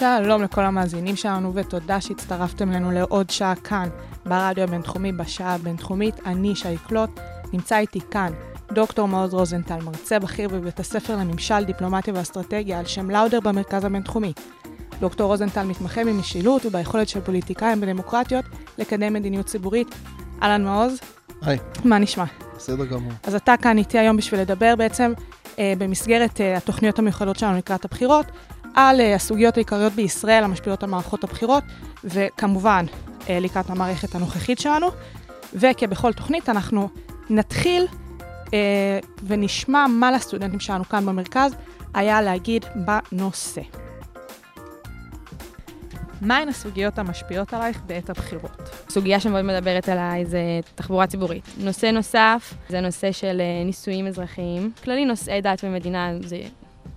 שלום לכל המאזינים שלנו ותודה שהצטרפתם אלינו לעוד שעה כאן ברדיו הבינתחומי בשעה הבינתחומית. אני שי קלוט, נמצא איתי כאן דוקטור מעוז רוזנטל, מרצה בכיר בבית הספר לממשל, דיפלומטיה ואסטרטגיה על שם לאודר במרכז הבינתחומי. דוקטור רוזנטל מתמחה במשילות וביכולת של פוליטיקאים בדמוקרטיות לקדם מדיניות ציבורית. אהלן מעוז, היי, מה נשמע? בסדר גמור. אז אתה כאן איתי היום בשביל לדבר בעצם אה, במסגרת אה, התוכניות המיוחדות שלנו לקראת הבחירות, על אה, הסוגיות העיקריות בישראל המשפיעות על מערכות הבחירות, וכמובן אה, לקראת המערכת הנוכחית שלנו. וכבכל תוכנית אנחנו נתחיל אה, ונשמע מה לסטודנטים שלנו כאן במרכז היה להגיד בנושא. מהן הסוגיות המשפיעות עלייך בעת הבחירות? סוגיה שמאוד מדברת עליי זה תחבורה ציבורית. נושא נוסף זה נושא של אה, נישואים אזרחיים. כללי נושאי דת ומדינה זה,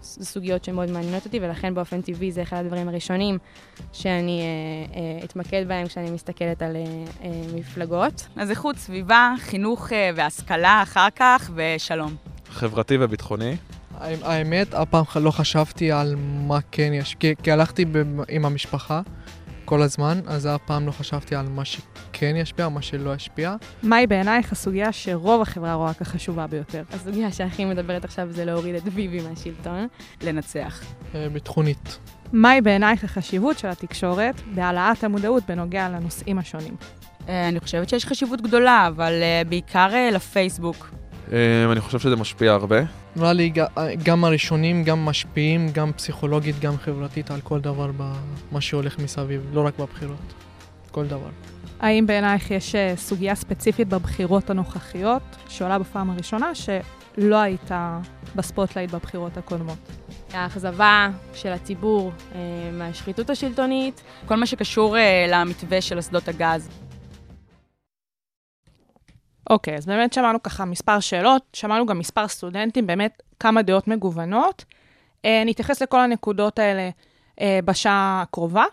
סוגיות שמאוד מעניינות אותי, ולכן באופן טבעי זה אחד הדברים הראשונים שאני אה, אה, אתמקד בהם כשאני מסתכלת על אה, אה, מפלגות. אז איכות סביבה, חינוך אה, והשכלה אחר כך, ושלום. חברתי וביטחוני. האמת, אף פעם לא חשבתי על מה כן יש, כי, כי הלכתי עם המשפחה כל הזמן, אז אף פעם לא חשבתי על מה שכן ישפיע, מה שלא ישפיע. מהי בעינייך הסוגיה שרוב החברה רואה כחשובה ביותר? הסוגיה שהכי מדברת עכשיו זה להוריד את ביבי מהשלטון. לנצח. אה, ביטחונית. מהי בעינייך החשיבות של התקשורת בהעלאת המודעות בנוגע לנושאים השונים? אה, אני חושבת שיש חשיבות גדולה, אבל אה, בעיקר לפייסבוק. אה, אני חושב שזה משפיע הרבה. נראה לי גם הראשונים, גם משפיעים, גם פסיכולוגית, גם חברתית, על כל דבר במה שהולך מסביב, לא רק בבחירות. כל דבר. האם בעינייך יש אה, סוגיה ספציפית בבחירות הנוכחיות, שעולה בפעם הראשונה, שלא הייתה בספוטלייט בבחירות הקודמות? האכזבה של הציבור אה, מהשחיתות השלטונית. כל מה שקשור אה, למתווה של אסדות הגז. אוקיי, אז באמת שמענו ככה מספר שאלות, שמענו גם מספר סטודנטים, באמת כמה דעות מגוונות. אה, נתייחס לכל הנקודות האלה אה, בשעה הקרובה,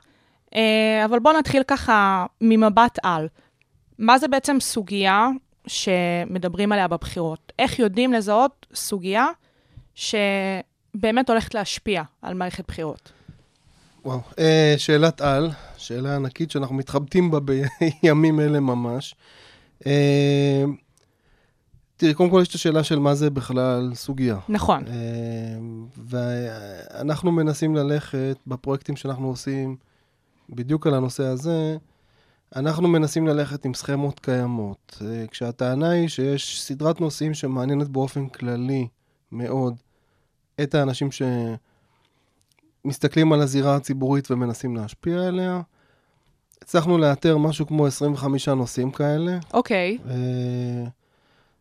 אה, אבל בואו נתחיל ככה ממבט על. מה זה בעצם סוגיה שמדברים עליה בבחירות? איך יודעים לזהות סוגיה שבאמת הולכת להשפיע על מערכת בחירות? וואו, אה, שאלת על, שאלה ענקית שאנחנו מתחבטים בה בימים אלה ממש. אה, תראי, קודם כל יש את השאלה של מה זה בכלל סוגיה. נכון. אה, ואנחנו מנסים ללכת בפרויקטים שאנחנו עושים בדיוק על הנושא הזה, אנחנו מנסים ללכת עם סכמות קיימות. אה, כשהטענה היא שיש סדרת נושאים שמעניינת באופן כללי מאוד את האנשים שמסתכלים על הזירה הציבורית ומנסים להשפיע עליה. הצלחנו לאתר משהו כמו 25 נושאים כאלה. אוקיי. אה,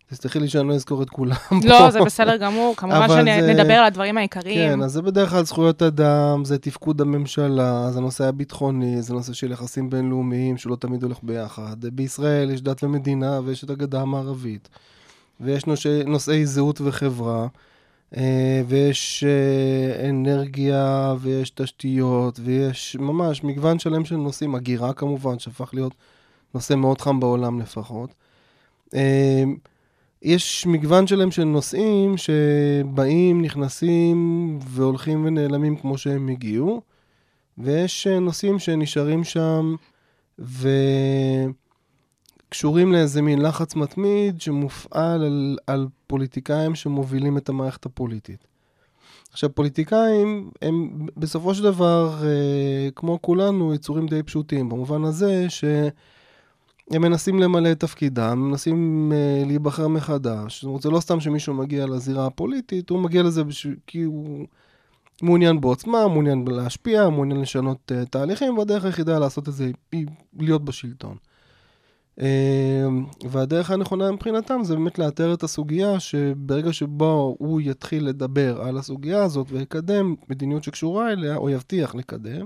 תסלחי לי שאני לא אזכור את כולם. לא, זה בסדר גמור, כמובן שנדבר על הדברים העיקריים. כן, אז זה בדרך כלל זכויות אדם, זה תפקוד הממשלה, זה נושא הביטחוני, זה נושא של יחסים בינלאומיים שלא תמיד הולך ביחד. בישראל יש דת ומדינה ויש את הגדה המערבית. ויש נושא, נושאי זהות וחברה, ויש אה, אנרגיה, ויש תשתיות, ויש ממש מגוון שלם של נושאים, הגירה כמובן, שהפך להיות נושא מאוד חם בעולם לפחות. אה, יש מגוון שלם של נושאים שבאים, נכנסים והולכים ונעלמים כמו שהם הגיעו, ויש אה, נושאים שנשארים שם וקשורים לאיזה מין לחץ מתמיד שמופעל על, על פוליטיקאים שמובילים את המערכת הפוליטית. עכשיו, פוליטיקאים הם בסופו של דבר, אה, כמו כולנו, יצורים די פשוטים, במובן הזה ש... הם מנסים למלא את תפקידם, מנסים uh, להיבחר מחדש. זאת אומרת, זה לא סתם שמישהו מגיע לזירה הפוליטית, הוא מגיע לזה בש... כי הוא מעוניין בעוצמה, מעוניין להשפיע, מעוניין לשנות uh, תהליכים, והדרך היחידה לעשות את זה היא להיות בשלטון. Uh, והדרך הנכונה מבחינתם זה באמת לאתר את הסוגיה, שברגע שבו הוא יתחיל לדבר על הסוגיה הזאת ויקדם מדיניות שקשורה אליה, או יבטיח לקדם,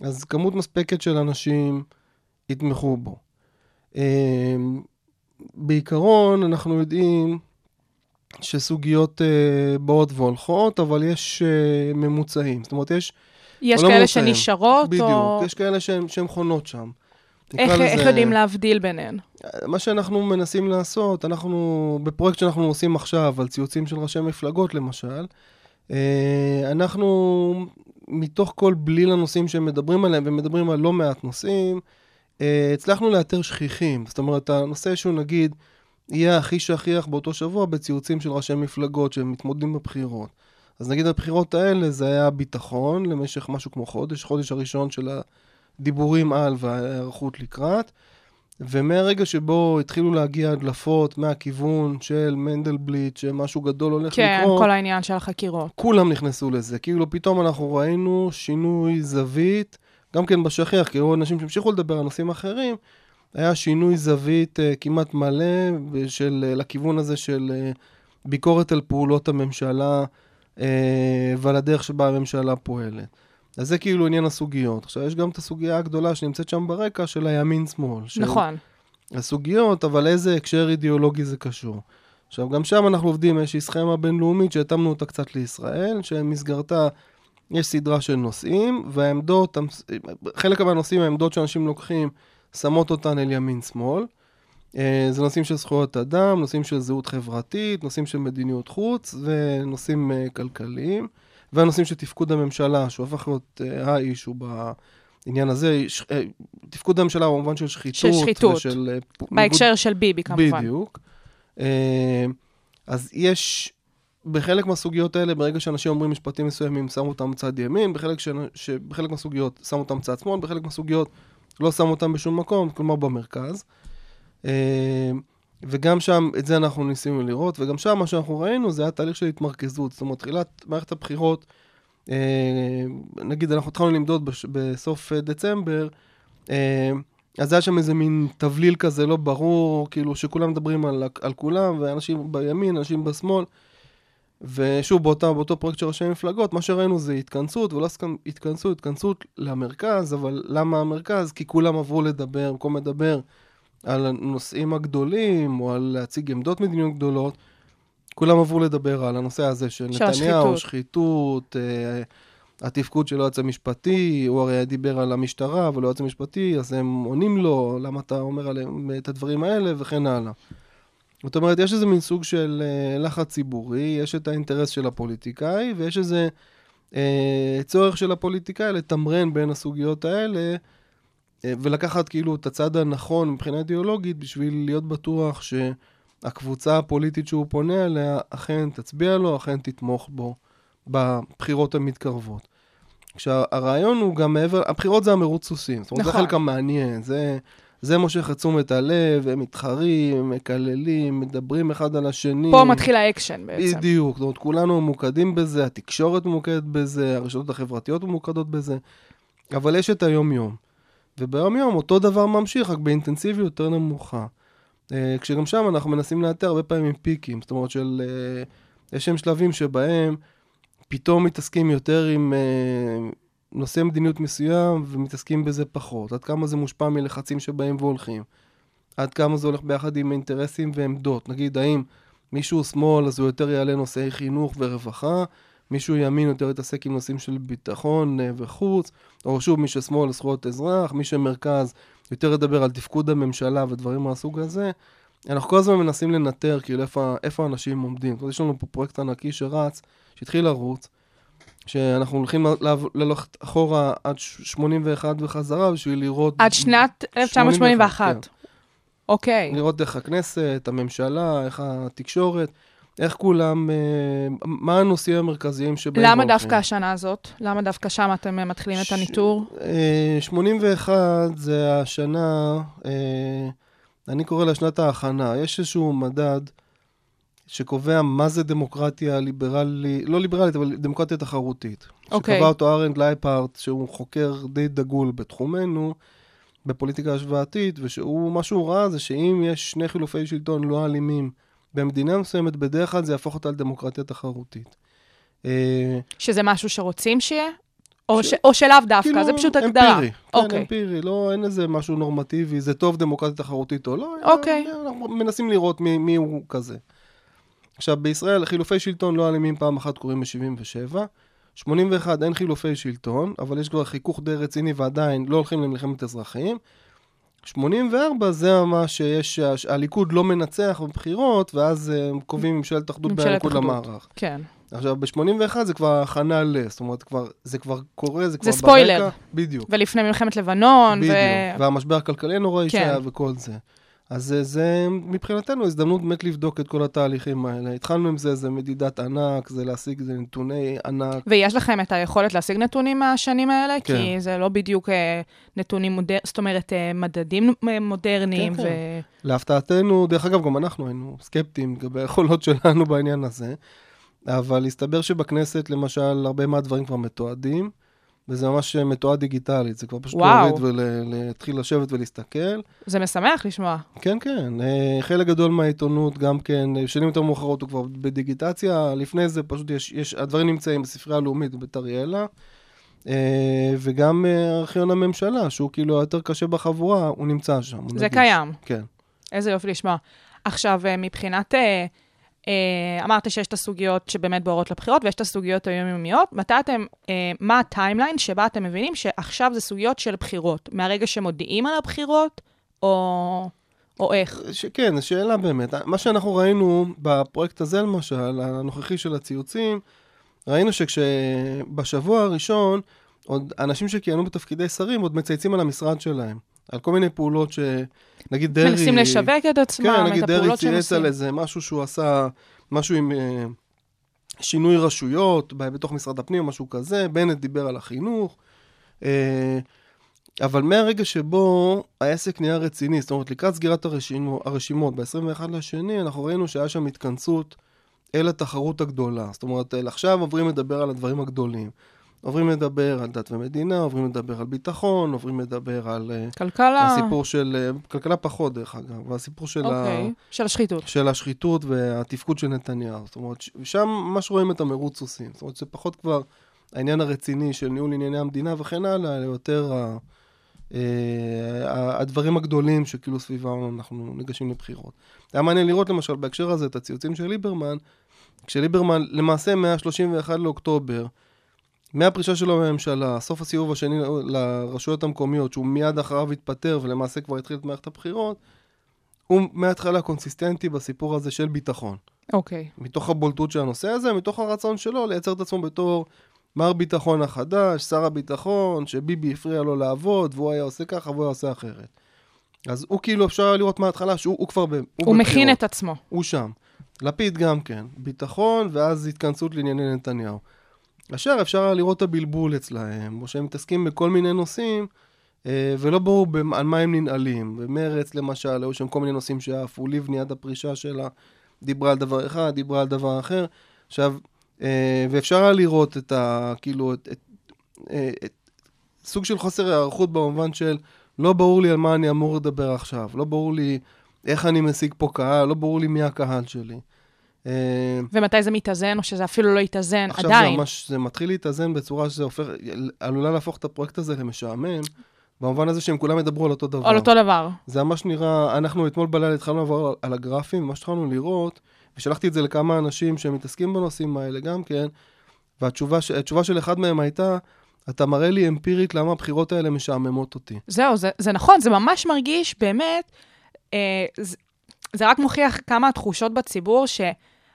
אז כמות מספקת של אנשים יתמכו בו. אה, בעיקרון, אנחנו יודעים שסוגיות אה, באות והולכות, אבל יש אה, ממוצעים. זאת אומרת, יש... יש לא כאלה. שנשארות, בדיוק, או... יש כאלה שהן חונות שם. איך, איך לזה- יודעים להבדיל ביניהן? מה שאנחנו מנסים לעשות, אנחנו, בפרויקט שאנחנו עושים עכשיו, על ציוצים של ראשי מפלגות למשל, אה, אנחנו, מתוך כל בליל הנושאים שהם מדברים עליהם, ומדברים על לא מעט נושאים, אה, הצלחנו לאתר שכיחים. זאת אומרת, הנושא שהוא נגיד, יהיה הכי שכיח באותו שבוע בציוצים של ראשי מפלגות שהם מתמודדים בבחירות. אז נגיד הבחירות האלה זה היה ביטחון למשך משהו כמו חודש, חודש הראשון של הדיבורים על וההיערכות לקראת. ומהרגע שבו התחילו להגיע הדלפות מהכיוון של מנדלבליט, שמשהו גדול הולך כן, לקרות, כל העניין של החקירות. כולם נכנסו לזה. כאילו פתאום אנחנו ראינו שינוי זווית, גם כן בשכיח, כי היו אנשים שהמשיכו לדבר על נושאים אחרים, היה שינוי זווית uh, כמעט מלא של, uh, לכיוון הזה של uh, ביקורת על פעולות הממשלה uh, ועל הדרך שבה הממשלה פועלת. אז זה כאילו עניין הסוגיות. עכשיו, יש גם את הסוגיה הגדולה שנמצאת שם ברקע של הימין-שמאל. של נכון. הסוגיות, אבל איזה הקשר אידיאולוגי זה קשור. עכשיו, גם שם אנחנו עובדים איזושהי סכמה בינלאומית שהתאמנו אותה קצת לישראל, שבמסגרתה יש סדרה של נושאים, והעמדות, חלק מהנושאים, העמדות שאנשים לוקחים, שמות אותן אל ימין-שמאל. אה, זה נושאים של זכויות אדם, נושאים של זהות חברתית, נושאים של מדיניות חוץ ונושאים אה, כלכליים, והנושאים של תפקוד הממשלה, שהוא הפך להיות אה, האישו בעניין הזה. ש- אה, תפקוד הממשלה במובן של שחיתות. של שחיתות. ושל, אה, בהקשר של ביבי, כמובן. בדיוק. אה, אז יש, בחלק מהסוגיות האלה, ברגע שאנשים אומרים משפטים מסוימים, שמו אותם בצד ימין, בחלק, ש... שבחלק מהסוגיות שמו אותם בצד שמאל, בחלק מהסוגיות לא שמו אותם בשום מקום, כלומר במרכז. וגם שם, את זה אנחנו ניסינו לראות, וגם שם מה שאנחנו ראינו זה היה תהליך של התמרכזות. זאת אומרת, תחילת מערכת הבחירות, אה, נגיד אנחנו התחלנו למדוד בש... בסוף אה, דצמבר, אה, אז היה שם איזה מין תבליל כזה לא ברור, כאילו שכולם מדברים על, על כולם, ואנשים בימין, אנשים בשמאל. ושוב, באותה, באותו פרויקט של ראשי מפלגות, מה שראינו זה התכנסות, ולא התכנסות, התכנסות למרכז, אבל למה המרכז? כי כולם עברו לדבר, במקום לדבר על הנושאים הגדולים, או על להציג עמדות מדיניות גדולות, כולם עברו לדבר על הנושא הזה של נתניהו. שחיתות, אה, התפקוד של היועץ המשפטי, הוא הרי דיבר על המשטרה ולא היועץ המשפטי, אז הם עונים לו, למה אתה אומר עליהם את הדברים האלה, וכן הלאה. זאת אומרת, יש איזה מין סוג של אה, לחץ ציבורי, יש את האינטרס של הפוליטיקאי, ויש איזה אה, צורך של הפוליטיקאי לתמרן בין הסוגיות האלה, ולקחת כאילו את הצד הנכון מבחינה אידיאולוגית, בשביל להיות בטוח שהקבוצה הפוליטית שהוא פונה אליה, אכן תצביע לו, אכן תתמוך בו בבחירות המתקרבות. כשהרעיון הוא גם מעבר, הבחירות זה המרוץ סוסים, זאת אומרת, זה נכון. חלק המעניין, זה... זה מושך את תשומת הלב, הם מתחרים, הם מקללים, מדברים אחד על השני. פה מתחיל האקשן בעצם. בדיוק, זאת אומרת, כולנו ממוקדים בזה, התקשורת ממוקדת בזה, הרשתות החברתיות ממוקדות בזה, אבל יש את היום-יום. וביום-יום אותו דבר ממשיך, רק באינטנסיביות יותר נמוכה. אה, כשגם שם אנחנו מנסים לאתר הרבה פעמים פיקים, זאת אומרת של... אה, יש שם שלבים שבהם פתאום מתעסקים יותר עם אה, נושא מדיניות מסוים ומתעסקים בזה פחות. עד כמה זה מושפע מלחצים שבאים והולכים. עד כמה זה הולך ביחד עם אינטרסים ועמדות. נגיד, האם מישהו שמאל אז הוא יותר יעלה נושאי חינוך ורווחה, מישהו ימין יותר יתעסק עם נושאים של ביטחון אה, וחוץ, או שוב, מי ששמאל זכויות אזרח, מי שמרכז יותר ידבר על תפקוד הממשלה ודברים מהסוג הזה. אנחנו כל הזמן מנסים לנטר כאילו איפה, איפה אנשים עומדים. יש לנו פה פרויקט ענקי שרץ, שהתחיל לרוץ, שאנחנו הולכים ללכת אחורה עד ש- 81 וחזרה בשביל לראות... עד שנת 1981. כן. אוקיי. לראות איך הכנסת, הממשלה, איך התקשורת, איך כולם, אה, מה הנושאים המרכזיים שבהם למה הולכים. דווקא השנה הזאת? למה דווקא שם אתם אה, מתחילים את הניטור? אה, 81 זה השנה, אה, אני קורא לה שנת ההכנה. יש איזשהו מדד שקובע מה זה דמוקרטיה ליברלית, לא ליברלית, אבל דמוקרטיה תחרותית. אוקיי. שקבע אותו ארנד לייפארט, שהוא חוקר די דגול בתחומנו, בפוליטיקה השוואתית, ושהוא, מה שהוא ראה זה שאם יש שני חילופי שלטון לא אלימים במדינה מסוימת, בדרך כלל זה יהפוך אותה לדמוקרטיה תחרותית. אה, שזה משהו שרוצים שיהיה? או, ש- ש... או שלאו דווקא, כאילו, זה פשוט הגדרה. אמפירי, כן, אוקיי. אמפירי, לא, אין איזה משהו נורמטיבי, זה טוב דמוקרטיה תחרותית או לא, אוקיי. אנחנו מנסים לראות מי, מי הוא כזה. עכשיו, בישראל חילופי שלטון לא אלימים פעם אחת קורים ב-77, 81 אין חילופי שלטון, אבל יש כבר חיכוך די רציני ועדיין לא הולכים למלחמת אזרחים. 84 זה ממש שיש, הליכוד לא מנצח בבחירות, ואז אה, הם קובעים ממשלת אחדות בין ממשלת הליכוד אחדות. למערך. כן. עכשיו, ב-81 זה כבר הכנה ל... זאת אומרת, כבר, זה כבר קורה, זה כבר זה ספוילר. ברקע. בדיוק. ולפני מלחמת לבנון, בדיוק. ו... והמשבר הכלכלי הנוראי כן. שהיה וכל זה. אז זה, זה מבחינתנו הזדמנות באמת לבדוק את כל התהליכים האלה. התחלנו עם זה, זה מדידת ענק, זה להשיג זה נתוני ענק. ויש לכם את היכולת להשיג נתונים מהשנים האלה? כן. כי זה לא בדיוק אה, נתונים מודר... זאת אומרת, אה, מדדים אה, מודרניים, כן, ו... כן. להפתעתנו, דרך אגב, גם אנחנו היינו סקפטיים לגבי היכולות שלנו בעניין הזה, אבל הסתבר שבכנסת, למשל, הרבה מהדברים כבר מתועדים, וזה ממש מתועד דיגיטלית, זה כבר פשוט וואו. להוריד ולהתחיל לשבת ולהסתכל. זה משמח לשמוע. כן, כן. אה, חלק גדול מהעיתונות, גם כן, אה, שנים יותר מאוחרות הוא כבר בדיגיטציה. לפני זה פשוט יש, יש הדברים נמצאים בספרייה הלאומית בבית אריאלה, אה, וגם ארכיון הממשלה, שהוא כאילו היותר קשה בחבורה, הוא נמצא שם. הוא זה נגיש. קיים. כן. איזה יופי לשמוע. עכשיו, מבחינת... אה, אמרת שיש את הסוגיות שבאמת בוערות לבחירות, ויש את הסוגיות היומיומיות. מתי אתם, אה, מה הטיימליין שבה אתם מבינים שעכשיו זה סוגיות של בחירות? מהרגע שמודיעים על הבחירות, או, או איך? ש- כן, שאלה באמת. מה שאנחנו ראינו בפרויקט הזה, למשל, הנוכחי של הציוצים, ראינו שכשבשבוע הראשון, עוד אנשים שכיהנו בתפקידי שרים עוד מצייצים על המשרד שלהם. על כל מיני פעולות ש... נגיד דרעי... מנסים לשווק את עצמם, כן, את נגיד דרעי הפעולות שהם צייץ עושים. על איזה משהו שהוא עשה, משהו עם אה, שינוי רשויות בתוך משרד הפנים, משהו כזה, בנט דיבר על החינוך. אה, אבל מהרגע שבו העסק נהיה רציני, זאת אומרת, לקראת סגירת הרשימו, הרשימות ב-21 לשני, אנחנו ראינו שהיה שם התכנסות אל התחרות הגדולה. זאת אומרת, אל עכשיו עוברים לדבר על הדברים הגדולים. עוברים לדבר על דת ומדינה, עוברים לדבר על ביטחון, עוברים לדבר על אה, כלכלה, הסיפור של, אה, כלכלה פחות דרך אגב, והסיפור של, ה, אוקיי, של השחיתות. של השחיתות והתפקוד של נתניהו. זאת אומרת, שם ממש רואים את המרוץ סוסים. זאת אומרת, זה פחות כבר העניין הרציני של ניהול ענייני המדינה וכן הלאה, אלא יותר ה, אה, ה- הדברים הגדולים שכאילו סביבם אנחנו ניגשים לבחירות. היה מעניין לראות למשל בהקשר הזה את הציוצים של ליברמן, כשליברמן למעשה מה-31 לאוקטובר, מהפרישה שלו מהממשלה, סוף הסיבוב השני לרשויות המקומיות, שהוא מיד אחריו התפטר ולמעשה כבר התחיל את מערכת הבחירות, הוא מההתחלה קונסיסטנטי בסיפור הזה של ביטחון. אוקיי. מתוך הבולטות של הנושא הזה, מתוך הרצון שלו לייצר את עצמו בתור מר ביטחון החדש, שר הביטחון, שביבי הפריע לו לעבוד, והוא היה עושה ככה והוא היה עושה אחרת. אז הוא כאילו, אפשר לראות מההתחלה שהוא הוא כבר ב... הוא מכין בבחירות. את עצמו. הוא שם. לפיד גם כן. ביטחון, ואז התכנסות לענייני נתניהו. אשר אפשר לראות את הבלבול אצלהם, או שהם מתעסקים בכל מיני נושאים, אה, ולא ברור על מה הם ננעלים. במרץ, למשל, היו שם כל מיני נושאים שעפו. לבני עד הפרישה שלה דיברה על דבר אחד, דיברה על דבר אחר. עכשיו, אה, ואפשר היה לראות את ה... כאילו, את, את, אה, את סוג של חוסר היערכות במובן של לא ברור לי על מה אני אמור לדבר עכשיו, לא ברור לי איך אני משיג פה קהל, לא ברור לי מי הקהל שלי. אה, ומתי זה מתאזן, או שזה אפילו לא יתאזן, עכשיו עדיין. זה ממש, זה מתחיל להתאזן בצורה שזה הופך, עלולה להפוך את הפרויקט הזה למשעמם, במובן הזה שהם כולם ידברו על אותו דבר. על אותו דבר. זה ממש נראה, אנחנו אתמול בלילה התחלנו לעבור על, הגרפים, מה שהתחלנו לראות, ושלחתי את זה לכמה אנשים שמתעסקים בנושאים האלה גם כן, והתשובה ש- התשובה של אחד מהם הייתה, אתה מראה לי אמפירית למה הבחירות האלה משעממות אותי. זהו, זה, זה נכון, זה ממש מרגיש באמת, אה, זה, זה רק מוכיח כמה התחושות בציבור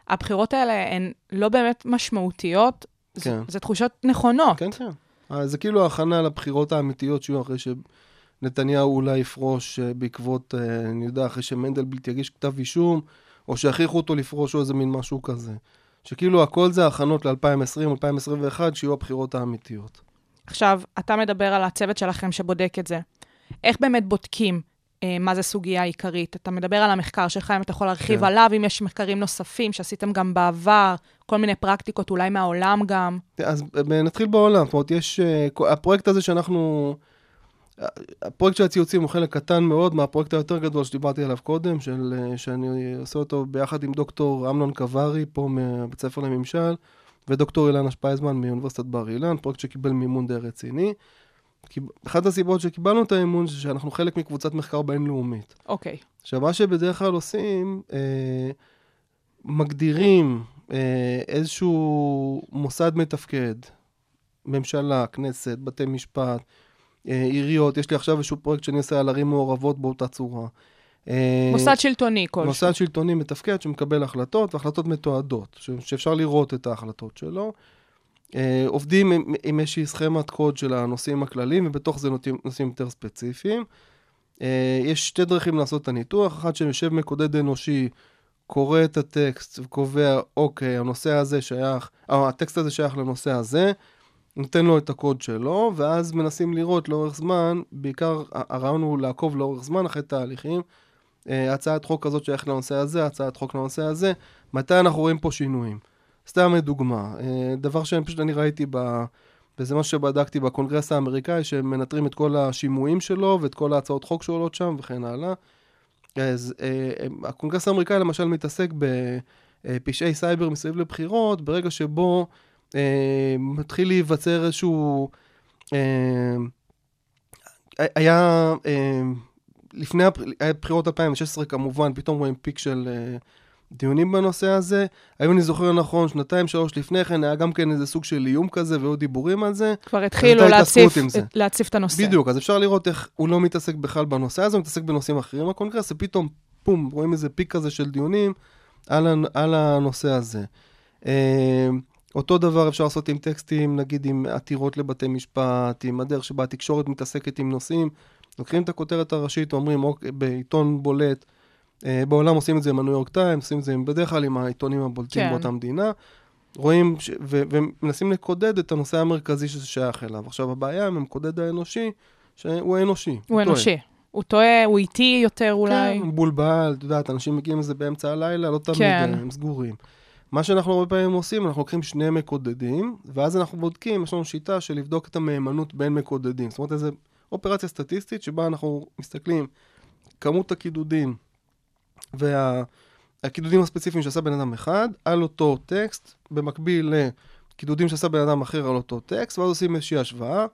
שהבחירות האלה הן לא באמת משמעותיות, כן. זה, זה תחושות נכונות. כן, כן. אה, זה כאילו הכנה לבחירות האמיתיות שיהיו אחרי שנתניהו אולי יפרוש אה, בעקבות, אה, אני יודע, אחרי שמנדלבליט יגיש כתב אישום, או שיכריחו אותו לפרוש או איזה מין משהו כזה. שכאילו הכל זה הכנות ל-2020, 2021, שיהיו הבחירות האמיתיות. עכשיו, אתה מדבר על הצוות שלכם שבודק את זה. איך באמת בודקים מה זה סוגיה עיקרית? אתה מדבר על המחקר שלך, אם אתה יכול להרחיב כן. עליו, אם יש מחקרים נוספים שעשיתם גם בעבר, כל מיני פרקטיקות, אולי מהעולם גם. אז אה, נתחיל בעולם, זאת אומרת, יש... אה, הפרויקט הזה שאנחנו... אה, הפרויקט של הציוצים הוא חלק קטן מאוד מהפרויקט היותר גדול שדיברתי עליו קודם, של, אה, שאני עושה אותו ביחד עם דוקטור אמנון קווארי, פה מבית ספר לממשל, ודוקטור אילנה שפייזמן מאוניברסיטת בר אילן, פרויקט שקיבל מימון די רציני. אחת הסיבות שקיבלנו את המימון זה שאנחנו חלק מקבוצת מחקר בינלאומית. אוקיי. עכשיו, מה שבדרך כלל עושים, אה, מגדירים אה, איזשהו מוסד מתפקד, ממשלה, כנסת, בתי משפט, אה, עיריות, יש לי עכשיו איזשהו פרויקט שאני עושה על ערים מעורבות באותה צורה. אה, מוסד שלטוני כלשהו. מוסד שלטוני מתפקד שמקבל החלטות, והחלטות מתועדות, ש- שאפשר לראות את ההחלטות שלו. אה, עובדים עם, עם איזושהי סכמת קוד של הנושאים הכלליים, ובתוך זה נושאים, נושאים יותר ספציפיים. אה, יש שתי דרכים לעשות את הניתוח, אחת שיושב מקודד אנושי, קורא את הטקסט וקובע, אוקיי, הנושא הזה שייך, אה, הטקסט הזה שייך לנושא הזה, נותן לו את הקוד שלו, ואז מנסים לראות לאורך זמן, בעיקר הרעיון הוא לעקוב לאורך זמן אחרי תהליכים. אה, הצעת חוק כזאת שייכת לנושא הזה, הצעת חוק לנושא הזה, מתי אנחנו רואים פה שינויים. סתם לדוגמה, אה, דבר שאני פשוט אני ראיתי ב... וזה מה שבדקתי בקונגרס האמריקאי, שהם מנטרים את כל השימועים שלו ואת כל ההצעות חוק שעולות שם וכן הלאה. אז אה, הקונגרס האמריקאי למשל מתעסק בפשעי סייבר מסביב לבחירות, ברגע שבו אה, מתחיל להיווצר איזשהו... אה, היה... אה, לפני הפ- היה בחירות 2016 כמובן, פתאום רואים פיק של אה, דיונים בנושא הזה. האם אני זוכר נכון, שנתיים, שלוש לפני כן, היה גם כן איזה סוג של איום כזה והיו דיבורים על זה. כבר התחילו להציף. להציף את הנושא. בדיוק, אז אפשר לראות איך הוא לא מתעסק בכלל בנושא הזה, הוא מתעסק בנושאים אחרים בקונגרס, ופתאום, פום, רואים איזה פיק כזה של דיונים על, על הנושא הזה. אה, אותו דבר אפשר לעשות עם טקסטים, נגיד עם עתירות לבתי משפט, עם הדרך שבה התקשורת מתעסקת עם נושאים. לוקחים את הכותרת הראשית, אומרים, אוקיי, בעיתון בולט, בעולם עושים את זה עם הניו יורק טיימס, עושים את זה בדרך כלל עם העיתונים הבולטים כן. באותה מדינה. רואים ש... ו... ומנסים לקודד את הנושא המרכזי שזה שייך אליו. עכשיו, הבעיה עם המקודד האנושי, שהוא האנושי. הוא טועה. אנושי. הוא טועה, הוא איטי יותר אולי. כן, הוא מבולבל, את יודעת, אנשים מגיעים לזה באמצע הלילה, לא תמיד כן. אה, הם סגורים. מה שאנחנו הרבה פעמים עושים, אנחנו לוקחים שני מקודדים, ואז אנחנו בודקים, יש לנו שיטה של לבדוק את המהימנות בין מקודדים. זאת אומרת, איזו אופרציה סטטיסטית שבה אנחנו מסתכלים כמות הקידודים והקידודים הספציפיים שעשה בן אדם אחד על אותו טקסט, במקביל לקידודים שעשה בן אדם אחר על אותו טקסט, ואז עושים איזושהי השוואה.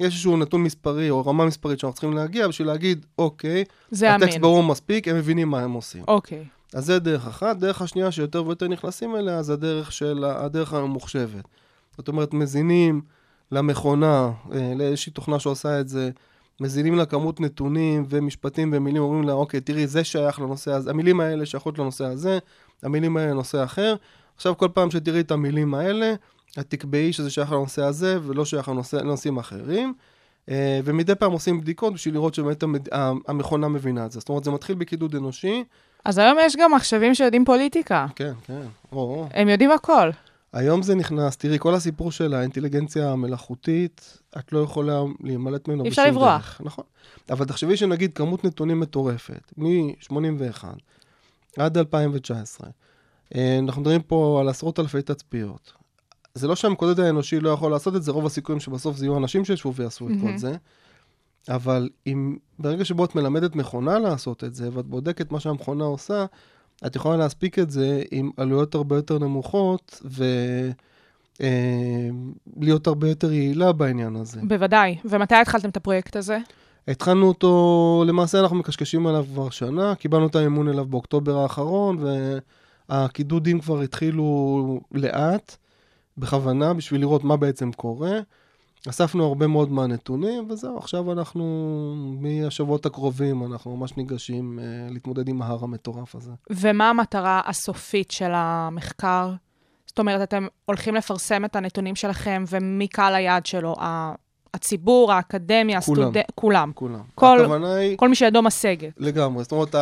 יש איזשהו נתון מספרי או רמה מספרית שאנחנו צריכים להגיע בשביל להגיד, אוקיי, זה הטקסט אמין. ברור מספיק, הם מבינים מה הם עושים. אוקיי. אז זה דרך אחת. דרך השנייה שיותר ויותר נכנסים אליה, זה הדרך של הדרך הממוחשבת. זאת אומרת, מזינים למכונה, אה, לאיזושהי תוכנה שעושה את זה, מזינים לה כמות נתונים ומשפטים ומילים, אומרים לה, אוקיי, תראי, זה שייך לנושא הזה, המילים האלה שייכות לנושא הזה, המילים האלה לנושא אחר. עכשיו, כל פעם שתראי את המילים האלה, את תקבעי שזה שייך לנושא הזה ולא שייך לנושא, לנושאים אחרים. אה, ומדי פעם עושים בדיקות בשביל לראות שבאמת המד... המכונה מבינה את זה. זאת אומרת, זה מתחיל בקידוד אנושי. אז היום יש גם מחשבים שיודעים פוליטיקה. כן, כן. או, או. הם יודעים הכל. היום זה נכנס, תראי, כל הסיפור של האינטליגנציה המלאכותית, את לא יכולה להימלט ממנו אי אפשר בשום לברוח. דרך. נכון. אבל תחשבי שנגיד כמות נתונים מטורפת, מ-81 עד 2019, אה, אנחנו מדברים פה על עשרות אלפי תצפיות. זה לא שהמקודד האנושי לא יכול לעשות את זה, רוב הסיכויים שבסוף זה יהיו אנשים שישבו ויעשו את כל. זה. אבל אם, ברגע שבו את מלמדת מכונה לעשות את זה, ואת בודקת מה שהמכונה עושה, את יכולה להספיק את זה עם עלויות הרבה יותר נמוכות, ולהיות הרבה יותר יעילה בעניין הזה. בוודאי. ומתי התחלתם את הפרויקט הזה? התחלנו אותו, למעשה אנחנו מקשקשים עליו כבר שנה, קיבלנו את המימון אליו באוקטובר האחרון, והקידודים כבר התחילו לאט, בכוונה, בשביל לראות מה בעצם קורה. אספנו הרבה מאוד מהנתונים, וזהו, עכשיו אנחנו, מהשבועות הקרובים, אנחנו ממש ניגשים אה, להתמודד עם ההר המטורף הזה. ומה המטרה הסופית של המחקר? זאת אומרת, אתם הולכים לפרסם את הנתונים שלכם, ומי קהל היעד שלו? הציבור, האקדמיה. הסטודנט... כולם. כולם. כל- הכוונה היא... כל מי שידו משגת. לגמרי. זאת אומרת,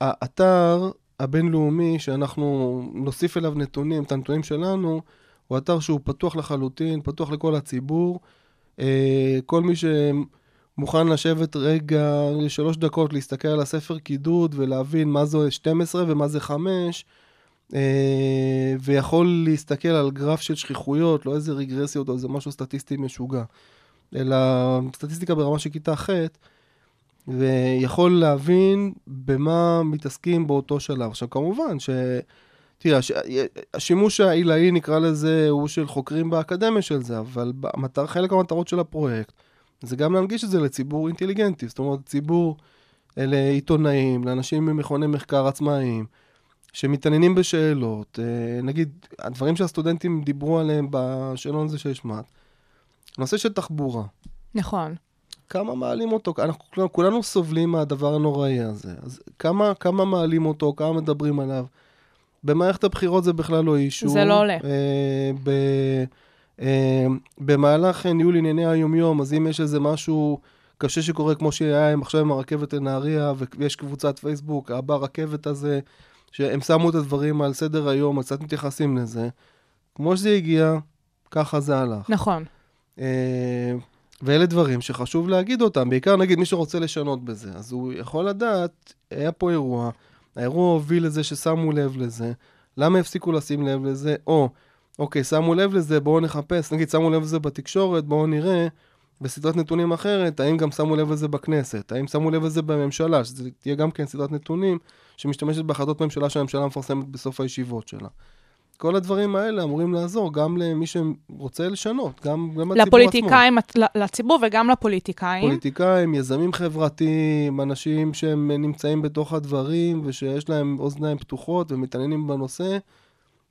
האתר הבינלאומי שאנחנו נוסיף אליו נתונים, את הנתונים שלנו, הוא אתר שהוא פתוח לחלוטין, פתוח לכל הציבור. אה, כל מי שמוכן לשבת רגע, שלוש דקות, להסתכל על הספר קידוד ולהבין מה זה 12 ומה זה 5, אה, ויכול להסתכל על גרף של שכיחויות, לא איזה רגרסיות או איזה משהו סטטיסטי משוגע, אלא סטטיסטיקה ברמה של כיתה ח', ויכול להבין במה מתעסקים באותו שלב. עכשיו, כמובן ש... תראה, הש- השימוש העילאי, נקרא לזה, הוא של חוקרים באקדמיה של זה, אבל המטר, חלק מהמטרות של הפרויקט זה גם להנגיש את זה לציבור אינטליגנטי, זאת אומרת, ציבור, אה, לעיתונאים, לאנשים ממכוני מחקר עצמאיים, שמתעניינים בשאלות, אה, נגיד, הדברים שהסטודנטים דיברו עליהם בשאלון הזה שהשמעת, נושא של תחבורה. נכון. כמה מעלים אותו? אנחנו כולנו, כולנו סובלים מהדבר הנוראי הזה. אז כמה, כמה מעלים אותו, כמה מדברים עליו? במערכת הבחירות זה בכלל לא אישו. זה לא עולה. אה, ב, אה, במהלך ניהול ענייני היומיום, אז אם יש איזה משהו קשה שקורה, כמו שהיה עם, עכשיו עם הרכבת לנהריה, ויש קבוצת פייסבוק, הבא רכבת הזה, שהם שמו את הדברים על סדר היום, אז קצת מתייחסים לזה. כמו שזה הגיע, ככה זה הלך. נכון. אה, ואלה דברים שחשוב להגיד אותם, בעיקר נגיד מי שרוצה לשנות בזה, אז הוא יכול לדעת, היה פה אירוע, האירוע הוביל לזה ששמו לב לזה, למה הפסיקו לשים לב לזה, או, אוקיי, שמו לב לזה, בואו נחפש, נגיד שמו לב לזה בתקשורת, בואו נראה בסדרת נתונים אחרת, האם גם שמו לב לזה בכנסת, האם שמו לב לזה בממשלה, שזה תהיה גם כן סדרת נתונים שמשתמשת בהחלטות ממשלה שהממשלה מפרסמת בסוף הישיבות שלה. כל הדברים האלה אמורים לעזור גם למי שרוצה לשנות, גם, גם לציבור עצמו. לפוליטיקאים, לציבור וגם לפוליטיקאים. פוליטיקאים, יזמים חברתיים, אנשים שהם נמצאים בתוך הדברים ושיש להם אוזניים פתוחות ומתעניינים בנושא,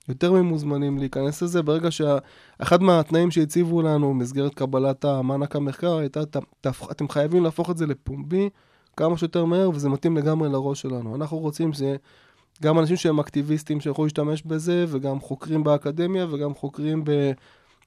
יותר ממוזמנים להיכנס לזה. ברגע שאחד מהתנאים שהציבו לנו במסגרת קבלת המענק המחקר הייתה, אתם חייבים להפוך את זה לפומבי כמה שיותר מהר, וזה מתאים לגמרי לראש שלנו. אנחנו רוצים שזה... גם אנשים שהם אקטיביסטים שיכולו להשתמש בזה, וגם חוקרים באקדמיה, וגם חוקרים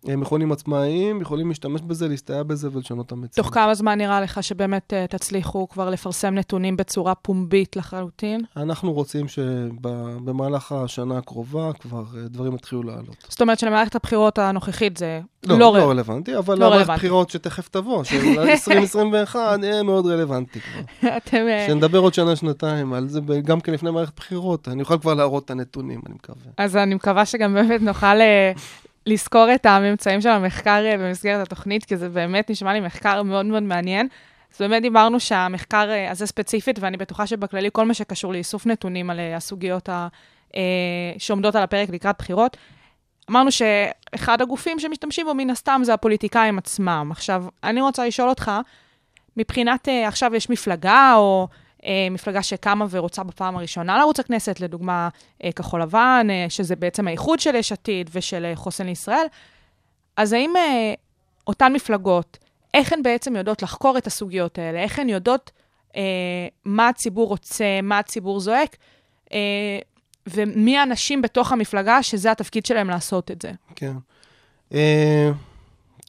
במכונים עצמאיים, יכולים להשתמש בזה, להסתייע בזה ולשנות את המציאות. תוך כמה זמן נראה לך שבאמת uh, תצליחו כבר לפרסם נתונים בצורה פומבית לחלוטין? אנחנו רוצים שבמהלך השנה הקרובה כבר uh, דברים יתחילו לעלות. זאת אומרת שלמערכת הבחירות הנוכחית זה לא, לא, לא רלוונטי, אבל לא למערכת. הבחירות שתכף תבוא, של 2021, יהיה מאוד רלוונטי כבר. אתם... אה, שנדבר עוד שנה-שנתיים על זה, גם כן לפני מערכת בחירות, אני אוכל כבר להראות את הנתונים, אני מקווה. אז אני מקווה שגם באמת נוכל אה, לזכור את הממצאים של המחקר אה, במסגרת התוכנית, כי זה באמת נשמע לי מחקר מאוד מאוד מעניין. אז באמת דיברנו שהמחקר אה, הזה ספציפית, ואני בטוחה שבכללי כל מה שקשור לאיסוף נתונים על אה, הסוגיות ה, שעומדות על הפרק לקראת בחירות, אמרנו שאחד הגופים שמשתמשים בו מן הסתם זה הפוליטיקאים עצמם. עכשיו, אני רוצה לשאול אותך, מבחינת, עכשיו יש מפלגה, או מפלגה שקמה ורוצה בפעם הראשונה לערוץ הכנסת, לדוגמה אה, כחול לבן, אה, שזה בעצם האיחוד של יש עתיד ושל אה, חוסן לישראל, אז האם אה, אותן מפלגות, איך הן בעצם יודעות לחקור את הסוגיות האלה? איך הן יודעות אה, מה הציבור רוצה, מה הציבור זועק, אה, ומי האנשים בתוך המפלגה שזה התפקיד שלהם לעשות את זה? כן. אה,